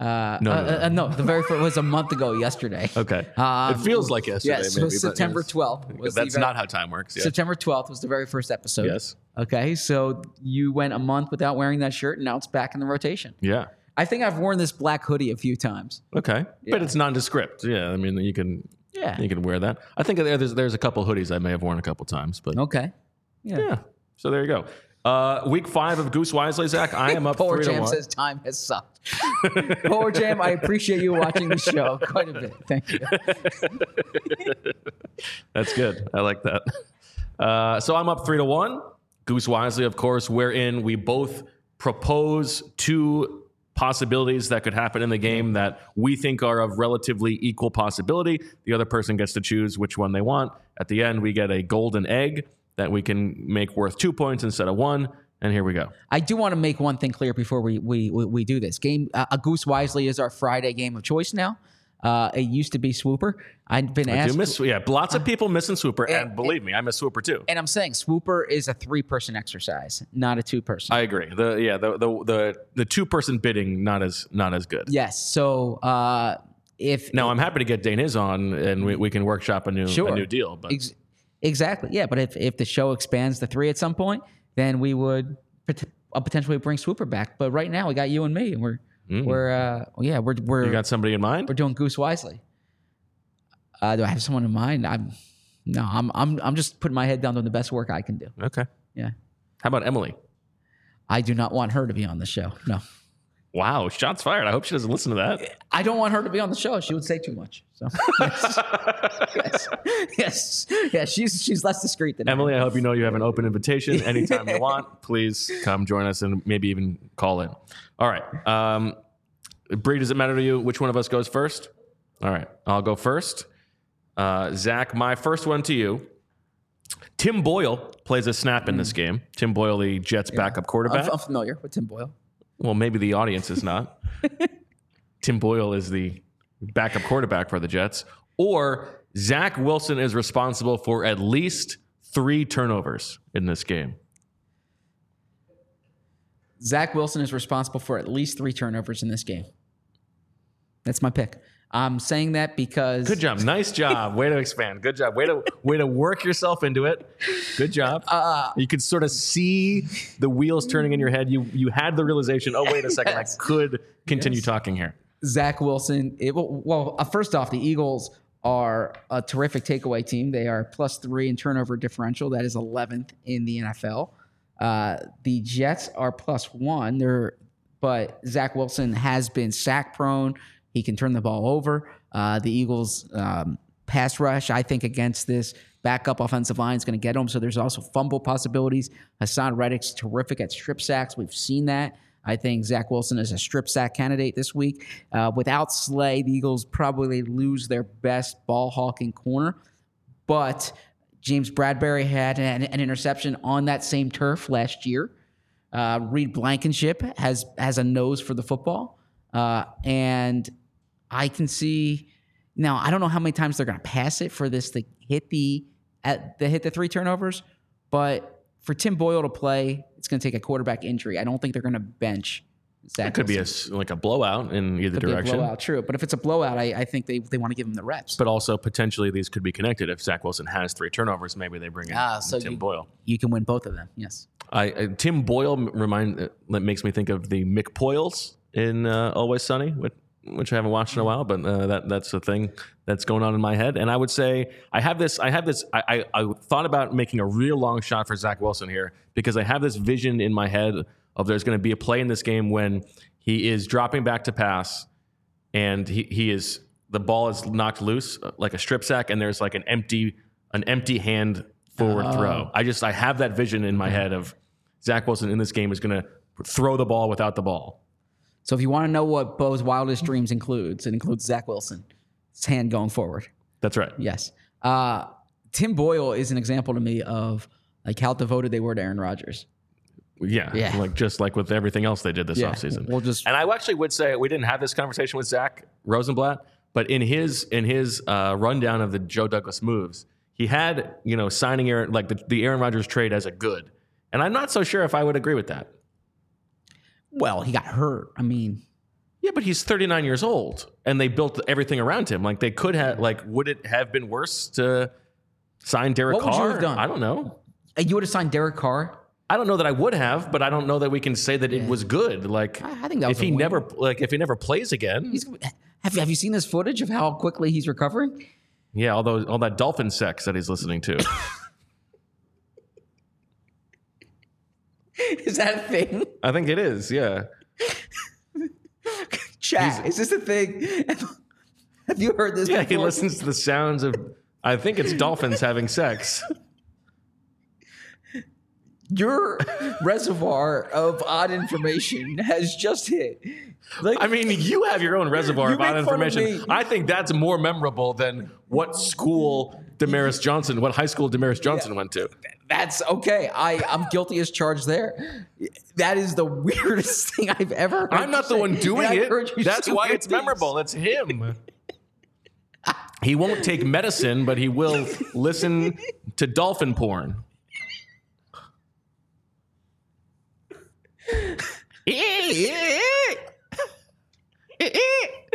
Uh, No, uh, no, no. uh, no, the very first was a month ago yesterday. Okay, Um, it feels like yesterday. Yes, maybe, was September yes. 12th. Was That's very- not how time works. Yeah. September 12th was the very first episode. Yes. Okay, so you went a month without wearing that shirt, and now it's back in the rotation. Yeah. I think I've worn this black hoodie a few times. Okay. But it's nondescript. Yeah. I mean, you can Yeah. you can wear that. I think there's there's a couple hoodies I may have worn a couple times, but Okay. Yeah. yeah. So there you go. Uh, week five of Goose Wisely, Zach. I am up to Jam says time has sucked. Polar Jam, I appreciate you watching the show quite a bit. Thank you. That's good. I like that. Uh, so I'm up three to one. Goose Wisely, of course, wherein we both propose two possibilities that could happen in the game that we think are of relatively equal possibility. The other person gets to choose which one they want. At the end, we get a golden egg that we can make worth two points instead of one. And here we go. I do want to make one thing clear before we we we, we do this. Game uh, a Goose Wisely is our Friday game of choice now. Uh, it used to be Swooper. I've been I asked, do miss, yeah, lots of people missing Swooper, and, believe me, I miss Swooper too. and I'm saying Swooper is a three person exercise, not a two person. I agree. The yeah, the the the, the two person bidding not as not as good. yes. So uh, if Now I'm happy to get Dane his on, and we, we can workshop a new Sure. a new deal. But Ex- exactly. Yeah, but if if the show expands to three at some point, then we would pot- uh, potentially bring Swooper back. But right now, we got you and me, and we're we're uh, yeah we're we're Mm. you got somebody in mind? we're doing Goose Wisely. Uh, do I have someone in mind? I'm no, I'm I'm I'm just putting my head down doing the best work I can do. Okay. Yeah, How about Emily? I do not want her to be on the show. No, Wow, shots fired. I hope she doesn't listen to that. I don't want her to be on the show. She would say too much. So yes, yes, yes, yes. She's she's less discreet than Emily, I hope you know you have an open invitation. Anytime you want, please come join us and maybe even call in. All right. Um, Bree, does it matter to you which one of us goes first? All right, I'll go first. Uh, Zach, my first one to you. Tim Boyle plays a snap in this game. Tim Boyle, the Jets' backup I'm, quarterback. I'm familiar with Tim Boyle. Well, maybe the audience is not. Tim Boyle is the backup quarterback for the Jets. Or Zach Wilson is responsible for at least three turnovers in this game. Zach Wilson is responsible for at least three turnovers in this game. That's my pick. I'm saying that because Good job. Nice job. Way to expand. Good job. Way to way to work yourself into it. Good job. Uh, you could sort of see the wheels turning in your head. You you had the realization, oh, wait a second, Yes. I could continue Yes. talking here. Zach Wilson. It, well, uh, first off, the Eagles are a terrific takeaway team. They are plus three in turnover differential. That is 11th in the NFL. Uh, the Jets are plus one. They're, but Zach Wilson has been sack prone. He can turn the ball over. Uh, the Eagles' um, pass rush, I think, against this backup offensive line is going to get him. So there's also fumble possibilities. Haason Reddick's terrific at strip sacks. We've seen that. I think Zach Wilson is a strip sack candidate this week. Uh, without Slay, the Eagles probably lose their best ball hawking corner. But James Bradberry had an, an interception on that same turf last year. Uh, Reed Blankenship has has a nose for the football, uh, and I can see now. I don't know how many times they're going to pass it for this to hit the at the hit the three turnovers, but for Tim Boyle to play, it's going to take a quarterback injury. I don't think they're going to bench. Zach It could be a, like a blowout in either Could direction. blowout, true. But if it's a blowout, I, I think they, they want to give him the reps. But also potentially these could be connected. If Zach Wilson has three turnovers, maybe they bring in Ah, so Tim you- Boyle. you can win both of them. Yes. I, I Tim Boyle remind uh, that makes me think of the McPoyles in uh, Always Sunny, which, which I haven't watched in a while, but uh, that that's a thing that's going on in my head. And I would say I have this. I have this. I, I, I thought about making a real long shot for Zach Wilson here because I have this vision in my head of there's going to be a play in this game when he is dropping back to pass and he, he is the ball is knocked loose uh, like a strip sack and there's like an empty an empty hand forward throw i just i have that vision in my head of zach wilson in this game is going to throw the ball without the ball So if you want to know what Bo's wildest dreams includes, it includes Zach Wilson, his hand going forward. that's right Yes. Uh, Tim Boyle is an example to me of like how devoted they were to Aaron Rodgers. yeah, Yeah. like just like with everything else they did this offseason We'll just and i actually would say we didn't have this conversation with zack rosenblatt but in his in his uh, rundown of the joe douglas moves he had you know signing aaron like the, the aaron Rodgers trade as a good and i'm not so sure if i would agree with that well, he got hurt. I mean, Yeah, but he's 39 years old and they built everything around him. Like they could have like would it have been worse to sign Derek What would you Carr? have done? I don't know. uh, you would have signed Derek Carr. I don't know that I would have, but I don't know that we can say that it was good. Like I- I think that if he win. never like if he never plays again. He's, have you have you seen this footage of how quickly he's recovering? yeah, all those all that dolphin sex that he's listening to. Is that a thing? I think it is. Yeah. Chat, is this a thing? Have you heard this? Yeah, he listens to the sounds of I think it's dolphins having sex. Your reservoir of odd information has just hit. Like, I mean, you have your own reservoir You of odd information. I think that's more memorable than what school Damaris Johnson, what high school Damaris Johnson went to. that's okay. I I'm guilty as charged there. That is the weirdest thing I've ever. heard I'm not the say. one doing And it. That's why it's things. memorable. It's him. He won't take medicine, but he will listen to dolphin porn.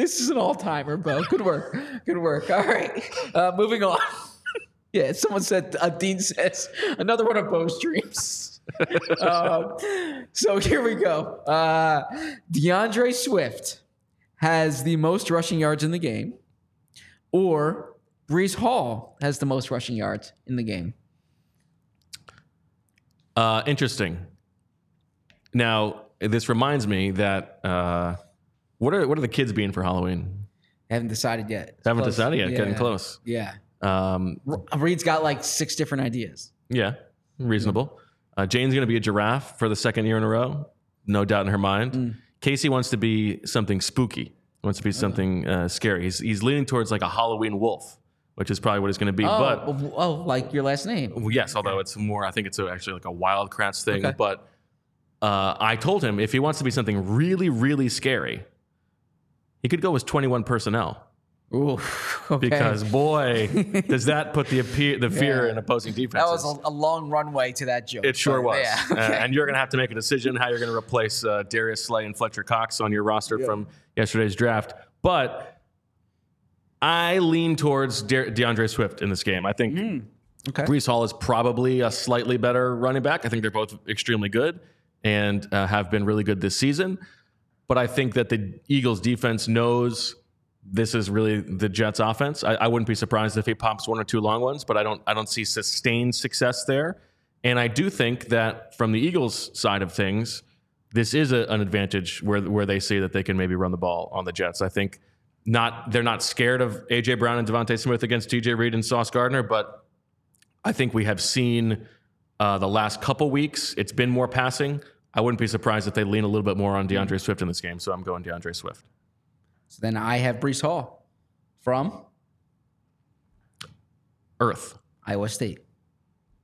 This is an all timer, Bo. Good work. Good work. All right. Uh, moving on. yeah, someone said, uh, Dean says, another one of Bo's dreams. um, so here we go. Uh, DeAndre Swift has the most rushing yards in the game, or Breece Hall has the most rushing yards in the game. Uh, interesting. Now, this reminds me that uh, what are what are the kids being for Halloween? I Haven't decided yet. It's Haven't close. decided yet. Getting close. Yeah. Um, Reed's got like six different ideas. yeah, reasonable. Uh, Jane's going to be a giraffe for the second year in a row, no doubt in her mind. Mm. Casey wants to be something spooky. Wants to be something uh, scary. He's he's leaning towards like a Halloween wolf, which is probably what he's going to be. Oh, but oh, oh, like your last name. Well, Yes, although it's more, I think it's a, actually like a Wild Kratts thing. Okay. But uh, I told him if he wants to be something really, really scary, he could go with 21 personnel. Ooh, okay. Because boy, does that put the appear, the fear Yeah. in opposing defenses. that was a, long runway to that joke. it sure was. Yeah. Uh, and you're going to have to make a decision how you're going to replace uh, Darius Slay and Fletcher Cox on your roster from yesterday's draft. But I lean towards De- DeAndre Swift in this game. I think Hmm. okay. Breece Hall is probably a slightly better running back. I think they're both extremely good and uh, have been really good this season. But I think that the Eagles defense knows this is really the Jets offense. I, I wouldn't be surprised if he pops one or two long ones, but I don't I don't see sustained success there. And I do think that from the Eagles side of things, this is a, an advantage where where they see that they can maybe run the ball on the Jets. I think not they're not scared of AJ Brown and DeVonta Smith against DJ Reed and Sauce Gardner, but I think we have seen uh, the last couple weeks, it's been more passing. I wouldn't be surprised if they lean a little bit more on DeAndre Swift in this game. So I'm going DeAndre Swift. So then I have Breece Hall from Earth. Iowa State.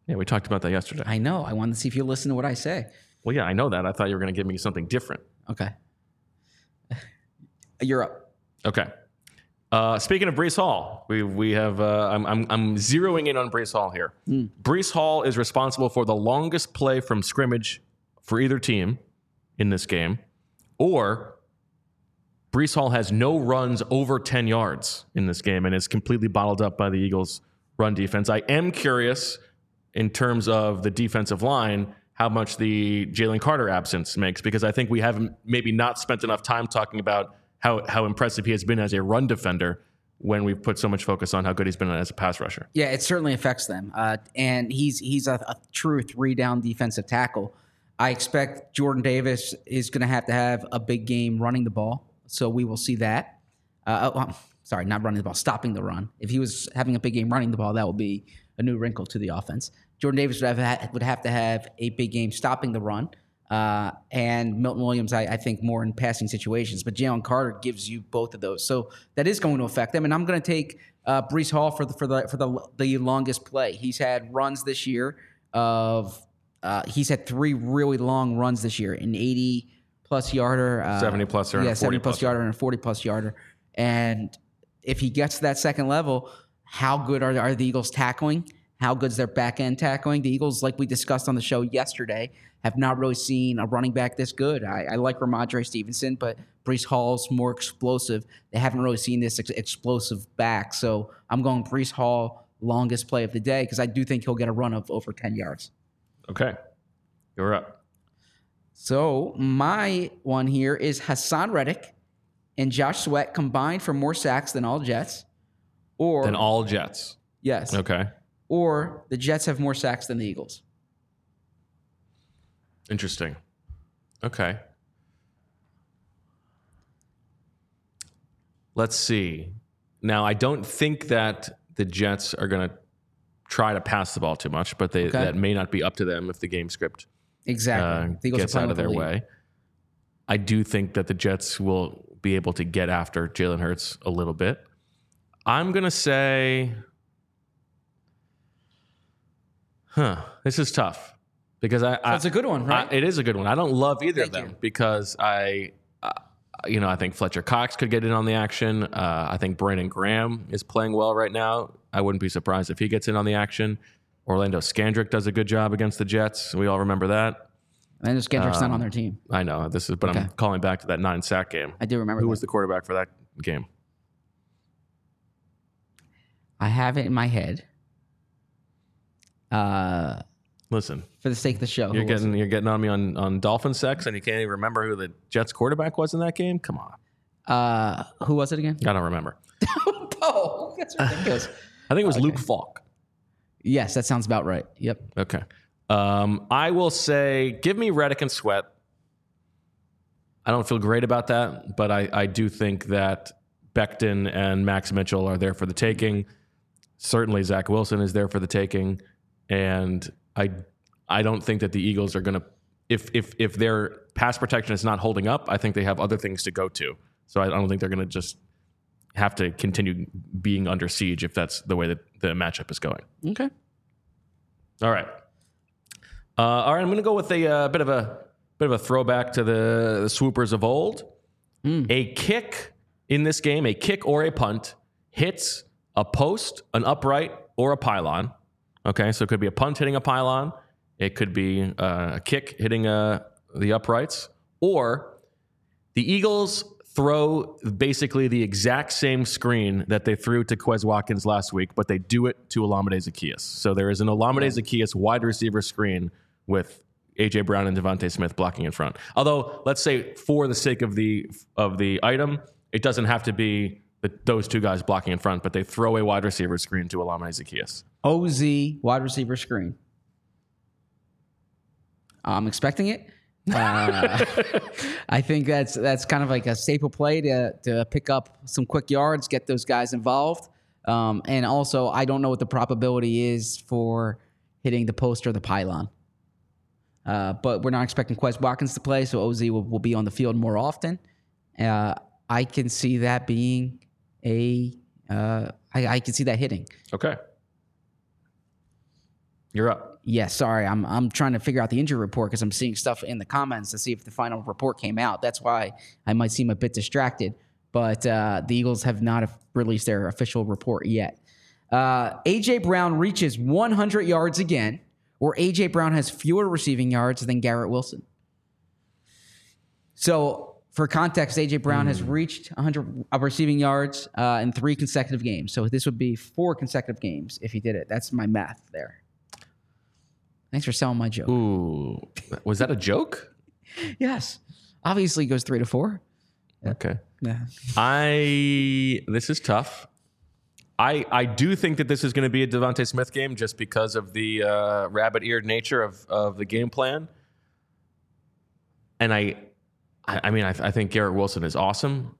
Yeah, we talked about that yesterday. I know. I wanted to see if you listen to what I say. Well, yeah, I know that. I thought you were going to give me something different. Okay. You're up. Okay. Uh, speaking of Breece Hall, we we have uh, I'm, I'm I'm zeroing in on Breece Hall here. Mm. Breece Hall is responsible for the longest play from scrimmage for either team in this game, or Breece Hall has no runs over 10 yards in this game and is completely bottled up by the Eagles' run defense. I am curious in terms of the defensive line how much the Jalen Carter absence makes because I think we haven't maybe not spent enough time talking about how how impressive he has been as a run defender when we've put so much focus on how good he's been as a pass rusher. Yeah, it certainly affects them. Uh, and he's he's a, a true three down defensive tackle. I expect Jordan Davis is going to have to have a big game running the ball, so we will see that. Uh, oh, um, sorry, not running the ball, stopping the run. If he was having a big game running the ball, that would be a new wrinkle to the offense. Jordan Davis would have, would have to have a big game stopping the run. Uh, and Milton Williams, I, I, think more in passing situations, but Jalen Carter gives you both of those, so that is going to affect them. And I'm going to take uh, Brees Hall for the for the for the the longest play. He's had runs this year of uh, he's had three really long runs this year, an 80 plus yarder, uh, 70 plus yarder, yeah, 70 plus yarder, and a 40 plus yarder. And if he gets to that second level, how good are, are the Eagles tackling? How good's their back end tackling? The Eagles, like we discussed on the show yesterday, have not really seen a running back this good. I, I like Rhamondre Stevenson, but Breece Hall's more explosive. They haven't really seen this ex- explosive back. So I'm going Breece Hall, longest play of the day, because I do think he'll get a run of over 10 yards. Okay. You're up. So my one here is Haason Reddick and Josh Sweat combined for more sacks than all Jets. Or than all Jets. Yes. Okay. Or the Jets have more sacks than the Eagles. Interesting. Okay. Let's see. Now, I don't think that the Jets are going to try to pass the ball too much, but they, Okay. that may not be up to them if the game script Exactly. uh, The Eagles are gets out of with the their way. I do think that the Jets will be able to get after Jalen Hurts a little bit. I'm going to say, huh, this is tough because I, I That's a good one, right? I, it is a good one. I don't love either Thank of them you. because I, you know, I think Fletcher Cox could get in on the action. Uh, I think Brandon Graham is playing well right now. I wouldn't be surprised if he gets in on the action. Orlando Scandrick does a good job against the Jets. We all remember that. and just Kendrick's Um, not on their team. I know this is, but I'm calling back to that nine sack game. I do remember Who that. was the quarterback for that game? I have it in my head. Uh, Listen, for the sake of the show, you're getting you're getting on me on on Dolphin sex, and you can't even remember who the Jets quarterback was in that game. Come on. Uh, who was it again? I don't remember. oh, that's ridiculous. I think it was Luke Falk. yes, that sounds about right. Yep. Okay. Um, I will say, give me Reddick and Sweat. I don't feel great about that, but I, I do think that Becton and Max Mitchell are there for the taking. Certainly, Zach Wilson is there for the taking, and I I don't think that the Eagles are going to if if if their pass protection is not holding up. I think they have other things to go to. So I don't think they're going to just have to continue being under siege if that's the way that the matchup is going. Okay. All right. Uh, all right, I'm going to go with a uh, bit of a bit of a throwback to the, the swoopers of old. A kick in this game, a kick or a punt, hits a post, an upright, or a pylon. Okay, so it could be a punt hitting a pylon, it could be uh, a kick hitting uh, the uprights, or the Eagles throw basically the exact same screen that they threw to Quez Watkins last week, but they do it to Olamide Zaccheaus. So there is an Olamide Zaccheaus wide receiver screen with AJ Brown and DeVonta Smith blocking in front. Although, let's say for the sake of the of the item, it doesn't have to be the, those two guys blocking in front, but they throw a wide receiver screen to Olamide Zaccheaus. OZ wide receiver screen. I'm expecting it. Uh, I think that's that's kind of like a staple play to to pick up some quick yards, get those guys involved. Um, and also, I don't know what the probability is for hitting the post or the pylon. Uh, but we're not expecting Quez Watkins to play, so OZ will, will be on the field more often. Uh, I can see that being a. Uh, I, I can see that hitting. Okay. You're up. Yeah, sorry, I'm I'm trying to figure out the injury report because I'm seeing stuff in the comments to see if the final report came out. That's why I might seem a bit distracted. But uh, the Eagles have not released their official report yet. Uh, AJ Brown reaches 100 yards again, or AJ Brown has fewer receiving yards than Garrett Wilson. So, for context, AJ Brown has reached 100 receiving yards uh, in three consecutive games. So this would be four consecutive games if he did it. That's my math there. Thanks for selling my joke. Ooh, was that a joke? Yes. Obviously it goes three to four. Okay. Yeah. I this is tough. I I do think that this is going to be a DeVonta Smith game just because of the uh, rabbit-eared nature of of the game plan. And I, I, I mean, I, I think Garrett Wilson is awesome.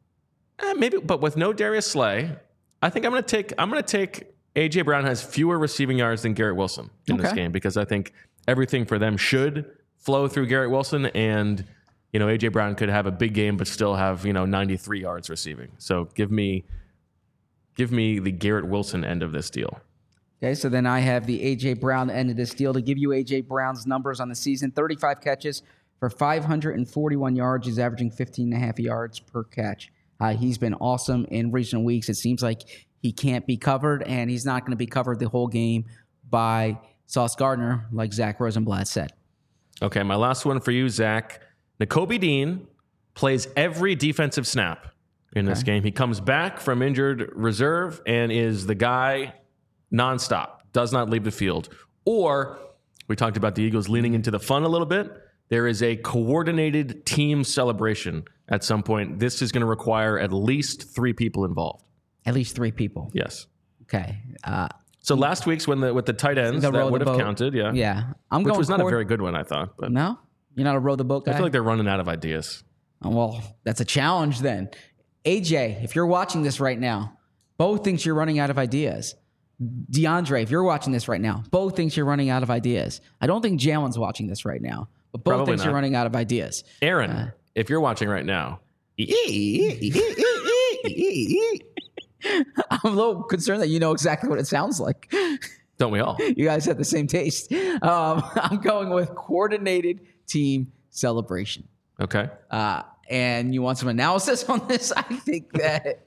Eh, maybe, but with no Darius Slay, I think I'm going to take I'm going to take AJ Brown has fewer receiving yards than Garrett Wilson in this game because I think everything for them should flow through Garrett Wilson and you know AJ Brown could have a big game but still have you know 93 yards receiving. So give me give me the Garrett Wilson end of this deal. Okay, so then I have the AJ Brown end of this deal to give you AJ Brown's numbers on the season 35 catches for 541 yards. He's averaging 15 and a half yards per catch. Uh, he's been awesome in recent weeks. It seems like he can't be covered, and he's not going to be covered the whole game by Sauce Gardner, like Zack Rosenblatt said. Okay, my last one for you, Zach. Nakobe Dean plays every defensive snap in this game. He comes back from injured reserve and is the guy nonstop, does not leave the field. Or we talked about the Eagles leaning into the fun a little bit. There is a coordinated team celebration at some point. This is going to require at least three people involved. At least three people. Yes. Okay. Uh, So last week's when the with the tight ends The that would have boat. counted, yeah, yeah. I'm going which going was not a very good one, I thought. But No? You're not a row the boat guy? I feel like they're running out of ideas. Oh, Well, that's a challenge then. AJ, if you're watching this right now, Bo thinks you're running out of ideas. DeAndre, if you're watching this right now, Bo thinks you're running out of ideas. I don't think Jalen's watching this right now, but Bo Probably thinks you're running out of ideas. Aaron, if you're watching right now, I'm a little concerned that you know exactly what it sounds like. don't we all? You guys have the same taste. Um, I'm going with coordinated team celebration. Okay. uh, and you want some analysis on this, I think that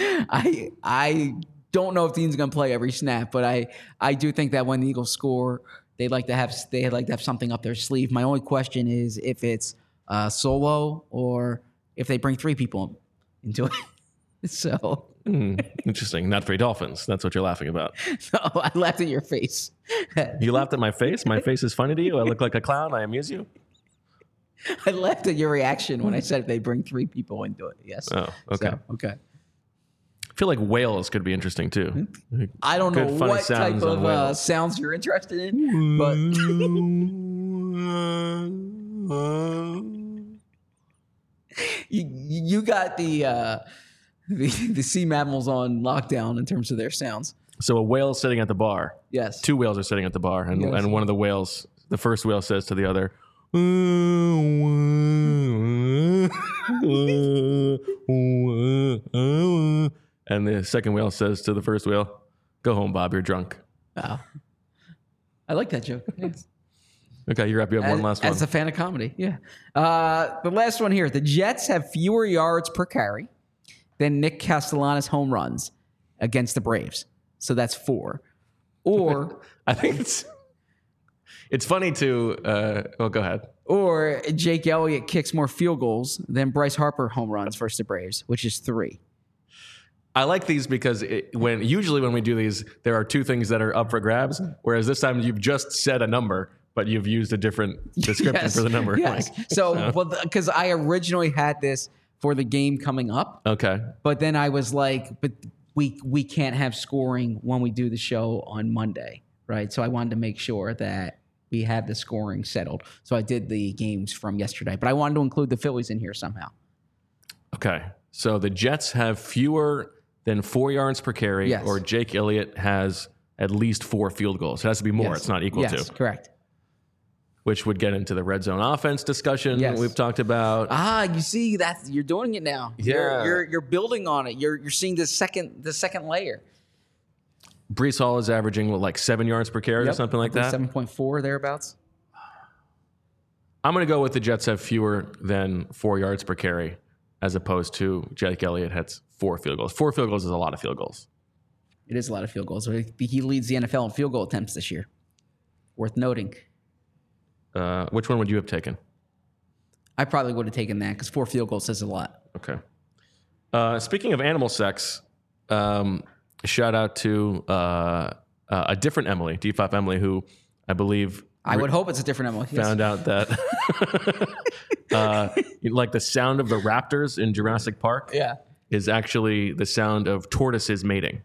I I don't know if Dean's going to play every snap, but I I do think that when the Eagles score, they like to have they like to have something up their sleeve. My only question is if it's uh, solo or if they bring three people into it. so Hmm, interesting. Not for Dolphins. That's what you're laughing about. no, I laughed at your face. You laughed at my face. My face is funny to you. I look like a clown. I amuse you. I laughed at your reaction when I said they bring three people into it. Yes. Oh, okay. So, okay. I feel like whales could be interesting too. I don't Good, know what type of uh, sounds you're interested in, but you, you got the, uh, the the sea mammals on lockdown in terms of their sounds. so a whale sitting at the bar. Yes. Two whales are sitting at the bar, and, Yes. and one of the whales, the first whale says to the other, and the second whale says to the first whale, "Go home, Bob. You're drunk." Wow. I like that joke. Yes. Okay, you're up. You have one last one. as a fan of comedy, yeah. Uh, the last one here: the Jets have fewer yards per carry than Nick Castellanos home runs against the Braves. So that's four. Or I think it's it's funny to. Uh, well, go ahead. or Jake Elliott kicks more field goals than Bryce Harper home runs versus the Braves, which is three. I like these because it, when usually when we do these, there are two things that are up for grabs. Whereas this time you've just said a number, but you've used a different description Yes. for the number. Yes. Like, so, well, because I originally had this for the game coming up, okay. but then I was like, but we we can't have scoring when we do the show on Monday, right? So I wanted to make sure that we had the scoring settled. So I did the games from yesterday, but I wanted to include the Phillies in here somehow. Okay. So the Jets have fewer than four yards per carry, Yes. or Jake Elliott has at least four field goals. It has to be more. Yes. It's not equal yes, to, correct. Which would get into the red zone offense discussion Yes. we've talked about. Ah, you see that you're doing it now. Yeah. You're, you're you're building on it. You're you're seeing the second the second layer. Breece Hall is averaging what, like seven yards per carry or something like that. Seven point four thereabouts. I'm going to go with the Jets have fewer than four yards per carry, as opposed to Jake Elliott has four field goals. Four field goals is a lot of field goals. It is a lot of field goals. He leads the NFL in field goal attempts this year. Worth noting. Uh, which one would you have taken? I probably would have taken that because four field goals says a lot. Okay. Uh, speaking of animal sex, um, shout out to uh, uh, a different Emily, D5 Emily, who I believe I would hope it's a different Emily. Yes. found out that uh, like the sound of the raptors in Jurassic Park Yeah. is actually the sound of tortoises mating.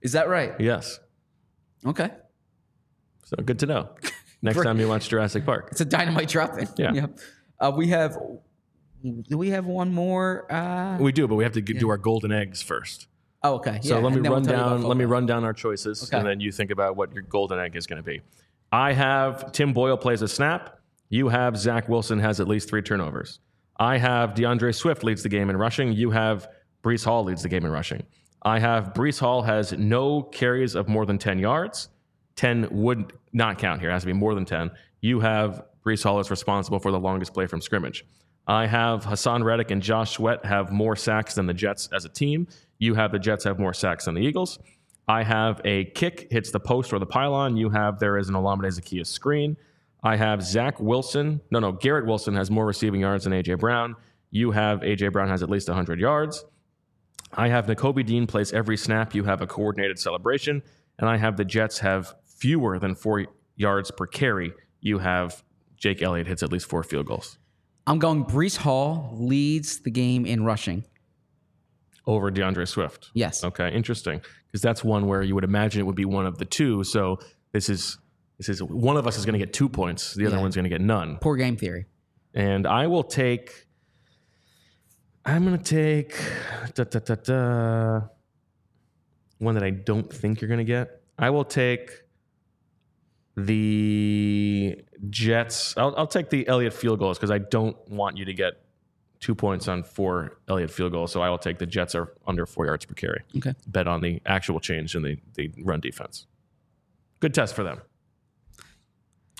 Is that right? Yes. Okay. So good to know. Next Great. time you watch Jurassic Park. It's a dynamite drop in. Yeah. Uh, we have. Do we have one more? Uh, We do, but we have to get, do our golden eggs first. oh, okay. So Yeah, let me and then we'll run tell you about down. Let me run down our choices, Okay. and then you think about what your golden egg is going to be. I have Tim Boyle plays a snap. You have Zach Wilson has at least three turnovers. I have DeAndre Swift leads the game in rushing. You have Breece Hall leads the game in rushing. I have Breece Hall has no carries of more than 10 yards. 10 would not count here. It has to be more than 10. You have Breece Hall is responsible for the longest play from scrimmage. I have Haason Reddick and Josh Sweat have more sacks than the Jets as a team. You have the Jets have more sacks than the Eagles. I have a kick hits the post or the pylon. You have there is an Olamide Zaccheaus screen. I have Zach Wilson. No, no, Garrett Wilson has more receiving yards than AJ Brown. You have AJ Brown has at least 100 yards. I have Nakobe Dean plays every snap. You have a coordinated celebration. And I have the Jets have fewer than four yards per carry. You have Jake Elliott hits at least four field goals I'm going. Breece Hall leads the game in rushing. over DeAndre Swift. Yes. Okay, interesting. Because that's one where you would imagine it would be one of the two. So this is this is one of us is going to get two points. The other Yeah. one's going to get none. Poor game theory. And I will take. I'm going to take da, da, da, one that I don't think you're going to get. I will take the Jets. I'll, I'll take the Elliott field goals because I don't want you to get two points on four Elliott field goals. So I will take the Jets are under four yards per carry. Okay. Bet on the actual change in the, the run defense. Good test for them.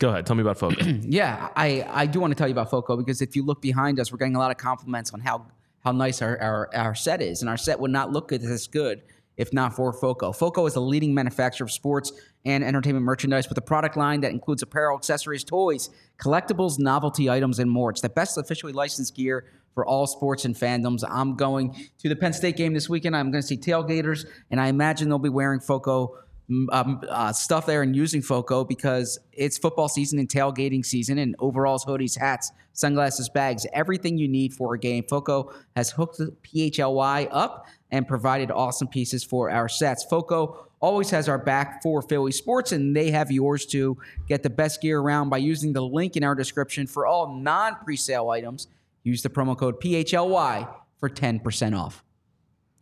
Go ahead. Tell me about Foco. Yeah, I, I do want to tell you about Foco because if you look behind us, we're getting a lot of compliments on how how nice our, our, our set is. And our set would not look this good if not for Foco. Foco is a leading manufacturer of sports and entertainment merchandise with a product line that includes apparel, accessories, toys, collectibles, novelty items, and more. It's the best officially licensed gear for all sports and fandoms. I'm going to the Penn State game this weekend. I'm going to see tailgaters, and I imagine they'll be wearing Foco um, uh, stuff there and using Foco because it's football season and tailgating season and overalls, hoodies, hats, sunglasses, bags, everything you need for a game. Foco has hooked the PHLY up and provided awesome pieces for our sets. Foco always has our back for Philly sports and they have yours too. Get the best gear around by using the link in our description for all non presale items. Use the promo code PHLY for 10% off.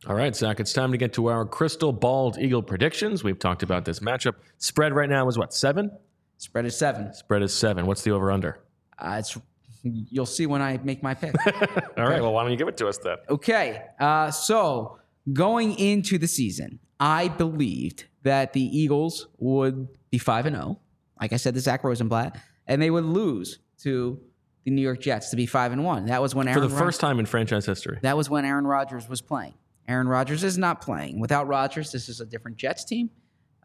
All right, Zach, it's time to get to our crystal bald eagle predictions. We've talked about this matchup. Spread right now is what, seven? Spread is seven. Spread is seven. What's the over under? Uh, it's you'll see when I make my pick. All right, well, why don't you give it to us then? okay, uh, so going into the season, I believed that the Eagles would be five and zero. Like I said, to Zack Rosenblatt, and they would lose to the New York Jets to be five and one. That was when Aaron For the Rod- first time in franchise history. that was when Aaron Rodgers was playing. Aaron Rodgers is not playing. Without Rodgers, this is a different Jets team.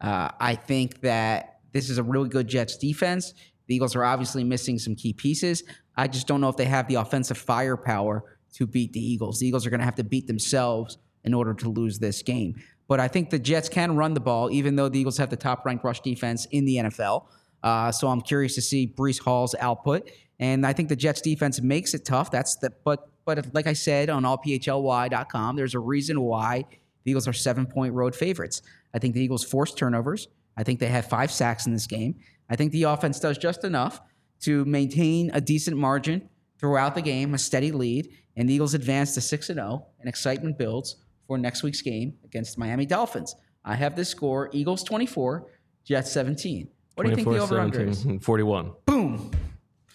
Uh, I think that this is a really good Jets defense. The Eagles are obviously missing some key pieces. I just don't know if they have the offensive firepower to beat the Eagles. The Eagles are going to have to beat themselves in order to lose this game. But I think the Jets can run the ball, even though the Eagles have the top ranked rush defense in the NFL. Uh, so I'm curious to see Breece Hall's output. And I think the Jets defense makes it tough. That's the but but like I said on allphly.com, there's a reason why the Eagles are seven point road favorites. I think the Eagles force turnovers. I think they have five sacks in this game. I think the offense does just enough to maintain a decent margin throughout the game, a steady lead, and the Eagles advance to 6 0, and excitement builds for next week's game against the Miami Dolphins. I have this score: Eagles 24, Jets 17. What do you think the over under is? 41. Boom.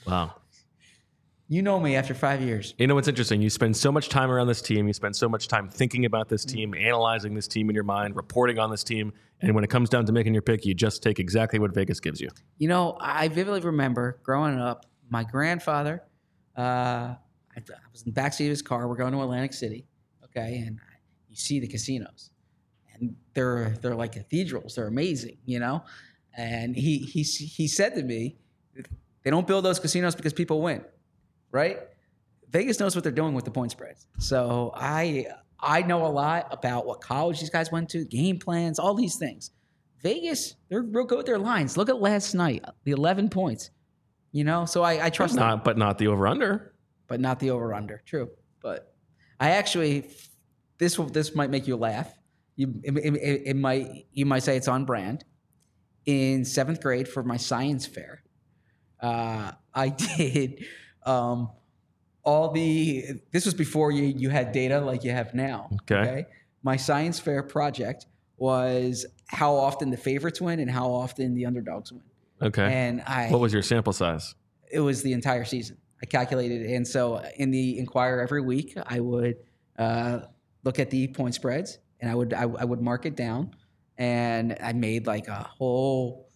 Wow. You know me after five years. You know what's interesting? You spend so much time around this team. You spend so much time thinking about this team, analyzing this team in your mind, reporting on this team. And when it comes down to making your pick, you just take exactly what Vegas gives you. You know, I vividly remember growing up, my grandfather, uh, I, I was in the backseat of his car. We're going to Atlantic City, okay, and you see the casinos, and they're they're like cathedrals. They're amazing, you know. And he he he said to me, they don't build those casinos because people win, right? Vegas knows what they're doing with the point spreads. So I I know a lot about what college these guys went to, game plans, all these things. Vegas, they're real good with their lines. Look at last night, the 11 points. You know, so I, I trust them, Not, but not the over under. but not the over under. True, but I actually this will this might make you laugh. You it, it, it might you might say it's on brand. In seventh grade for my science fair, uh, I did um, all the. This was before you you had data like you have now. Okay. My science fair project was how often the favorites win and how often the underdogs win. Okay. And I what was your sample size? it was the entire season. I calculated, it. and so in the Inquirer every week, I would uh, look at the point spreads, and I would I, I would mark it down, and I made like a whole,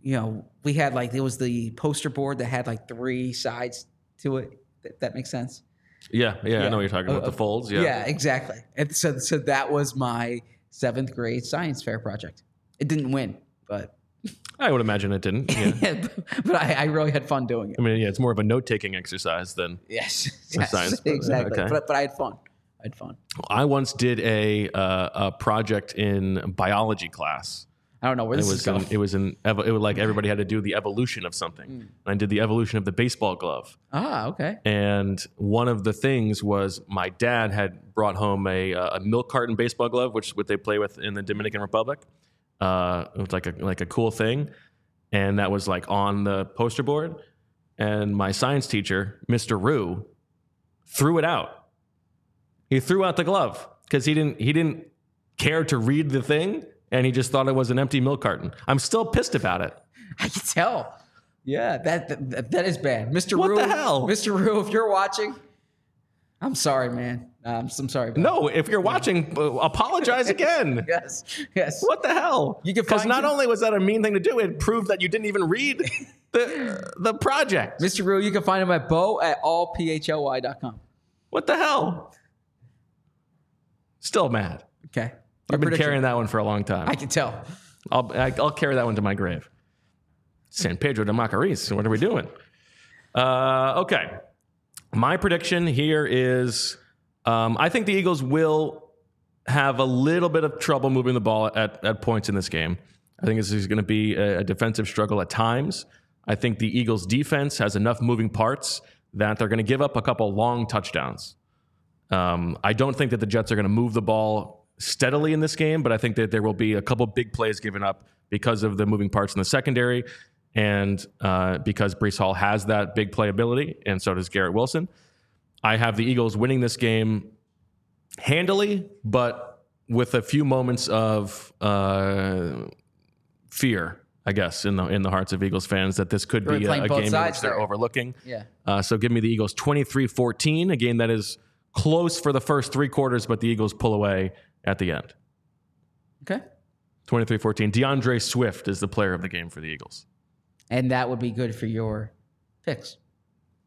you know, we had like it was the poster board that had like three sides to it. That, that makes sense. Yeah, yeah, I know what you're talking about. Uh, the folds. Yeah. Yeah, exactly. And so so that was my seventh grade science fair project. It didn't win, but I would imagine it didn't. Yeah. but I, I really had fun doing it. I mean, yeah, it's more of a note taking exercise than Yes, yes science- exactly. okay. But, but I had fun. I had fun. I once did a uh, a project in biology class. I don't know where It this is was going. in, it was in it was like everybody had to do the evolution of something. Mm. And I did the evolution of the baseball glove. ah, okay. And one of the things was my dad had brought home a, uh, a milk carton baseball glove, which is what they play with in the Dominican Republic. Uh, it was like a like a cool thing, and that was like on the poster board. And my science teacher, Mr. Rue, threw it out. He threw out the glove because he didn't he didn't care to read the thing, and he just thought it was an empty milk carton. I'm still pissed about it. I can tell. Yeah, that that, that is bad, Mr. What Rue. the hell? Mr. Rue? If you're watching, I'm sorry, man. Um, I'm sorry. No, if you're watching, uh, apologize again. Yes. Yes. What the hell? You can because not him- only was that a mean thing to do, it proved that you didn't even read the the project. Mr. Rue, you can find him at bo at allphly.com. What the hell? Still mad. Okay. I've been prediction. carrying that one for a long time. I can tell. I'll I, I'll carry that one to my grave. San Pedro de Macorís. What are we doing? Uh, okay. My prediction here is um, I think the Eagles will have a little bit of trouble moving the ball at, at points in this game. I think this is going to be a, a defensive struggle at times. I think the Eagles' defense has enough moving parts that they're going to give up a couple long touchdowns. Um, I don't think that the Jets are going to move the ball steadily in this game, but I think that there will be a couple big plays given up because of the moving parts in the secondary and uh, because Breece Hall has that big playability, and so does Garrett Wilson. I have the Eagles winning this game handily, but with a few moments of uh, fear, I guess, in the in the hearts of Eagles fans that this could We're be a, a game in which they're there. overlooking. Yeah. Uh, so give me the Eagles 23 14, a game that is close for the first three quarters, but the Eagles pull away at the end. Okay. 23 14. D'Andre Swift is the player of the game for the Eagles. And that would be good for your picks.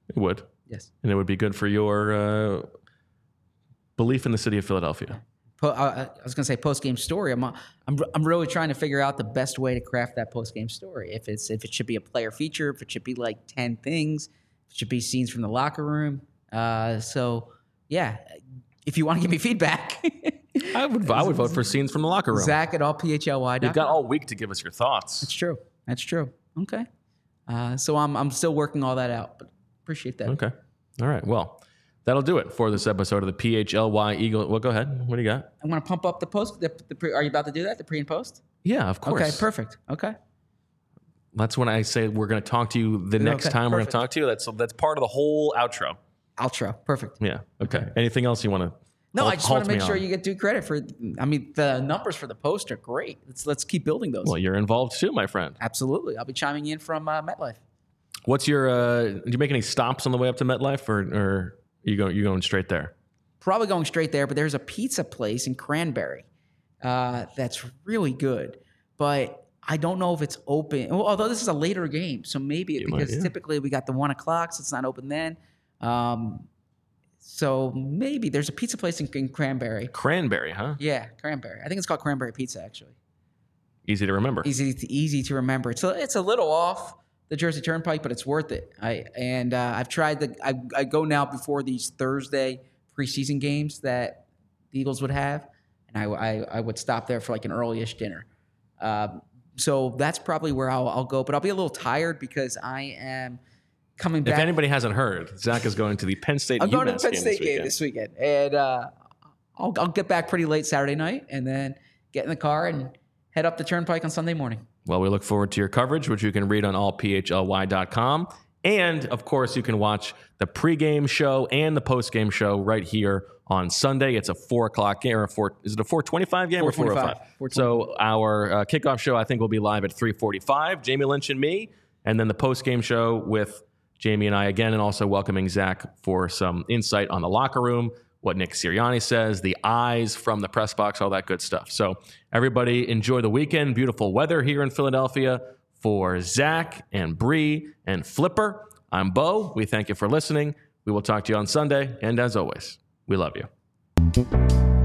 It would. Yes. And it would be good for your uh, belief in the city of Philadelphia. Po- uh, I was going to say post game story. I'm, I'm I'm really trying to figure out the best way to craft that post game story. If it's if it should be a player feature, if it should be like ten things, if it should be scenes from the locker room. Uh, so yeah, if you want to give me feedback, I would I would vote for scenes from the locker room. Zach at all allphly. You've got all week to give us your thoughts. That's true. That's true. Okay. Uh, so I'm I'm still working all that out, but appreciate that. Okay. All right. Well, that'll do it for this episode of the PHLY Eagle. Well, go ahead. What do you got? I'm gonna pump up the post. The, the pre, are you about to do that? The pre and post? Yeah, of course. Okay. Perfect. Okay. That's when I say we're going to talk to you the next Okay, time we're going to talk to you. That's that's part of the whole outro. Outro. Perfect. Yeah. Okay. Anything else you want to No, Halt- I just want to make sure on. you get due credit for. I mean, the numbers for the post are great. Let's let's keep building those. Well, you're involved too, my friend. Absolutely, I'll be chiming in from uh, MetLife. What's your? Uh, did you make any stops on the way up to MetLife, or, or you go you going straight there? Probably going straight there, but there's a pizza place in Cranbury uh, that's really good. But I don't know if it's open. Although this is a later game, so maybe it, might, because yeah. typically we got the one o'clock, so it's not open then. Um, so maybe there's a pizza place in, in Cranbury. Cranbury, huh? Yeah, Cranbury. I think it's called Cranbury Pizza actually. Easy to remember. easy to, easy to remember. So it's a little off the Jersey Turnpike, but it's worth it. I and uh, I've tried the I, I go now before these Thursday preseason games that the Eagles would have, and I I, I would stop there for like an early-ish dinner. Um, so that's probably where I'll, I'll go, but I'll be a little tired because I am coming back. If anybody hasn't heard, Zach is going to the Penn State. I'm going to the Penn game State this game weekend. this weekend, and uh, I'll I'll get back pretty late Saturday night, and then get in the car and head up the Turnpike on Sunday morning. Well, we look forward to your coverage, which you can read on allphly.com. And of course, you can watch the pregame show and the postgame show right here on Sunday. It's a four o'clock game or a four. Is it a four twenty-five game or four 4:25? oh five? So our uh, kickoff show, I think, will be live at three forty-five. Jamie Lynch and me, and then the postgame show with Jamie and I again, and also welcoming Zach for some insight on the locker room, what Nick Sirianni says, the eyes from the press box, all that good stuff. So everybody enjoy the weekend. Beautiful weather here in Philadelphia. For Zach and Bree and Flipper, I'm Bo. We thank you for listening. We will talk to you on Sunday, and as always, we love you.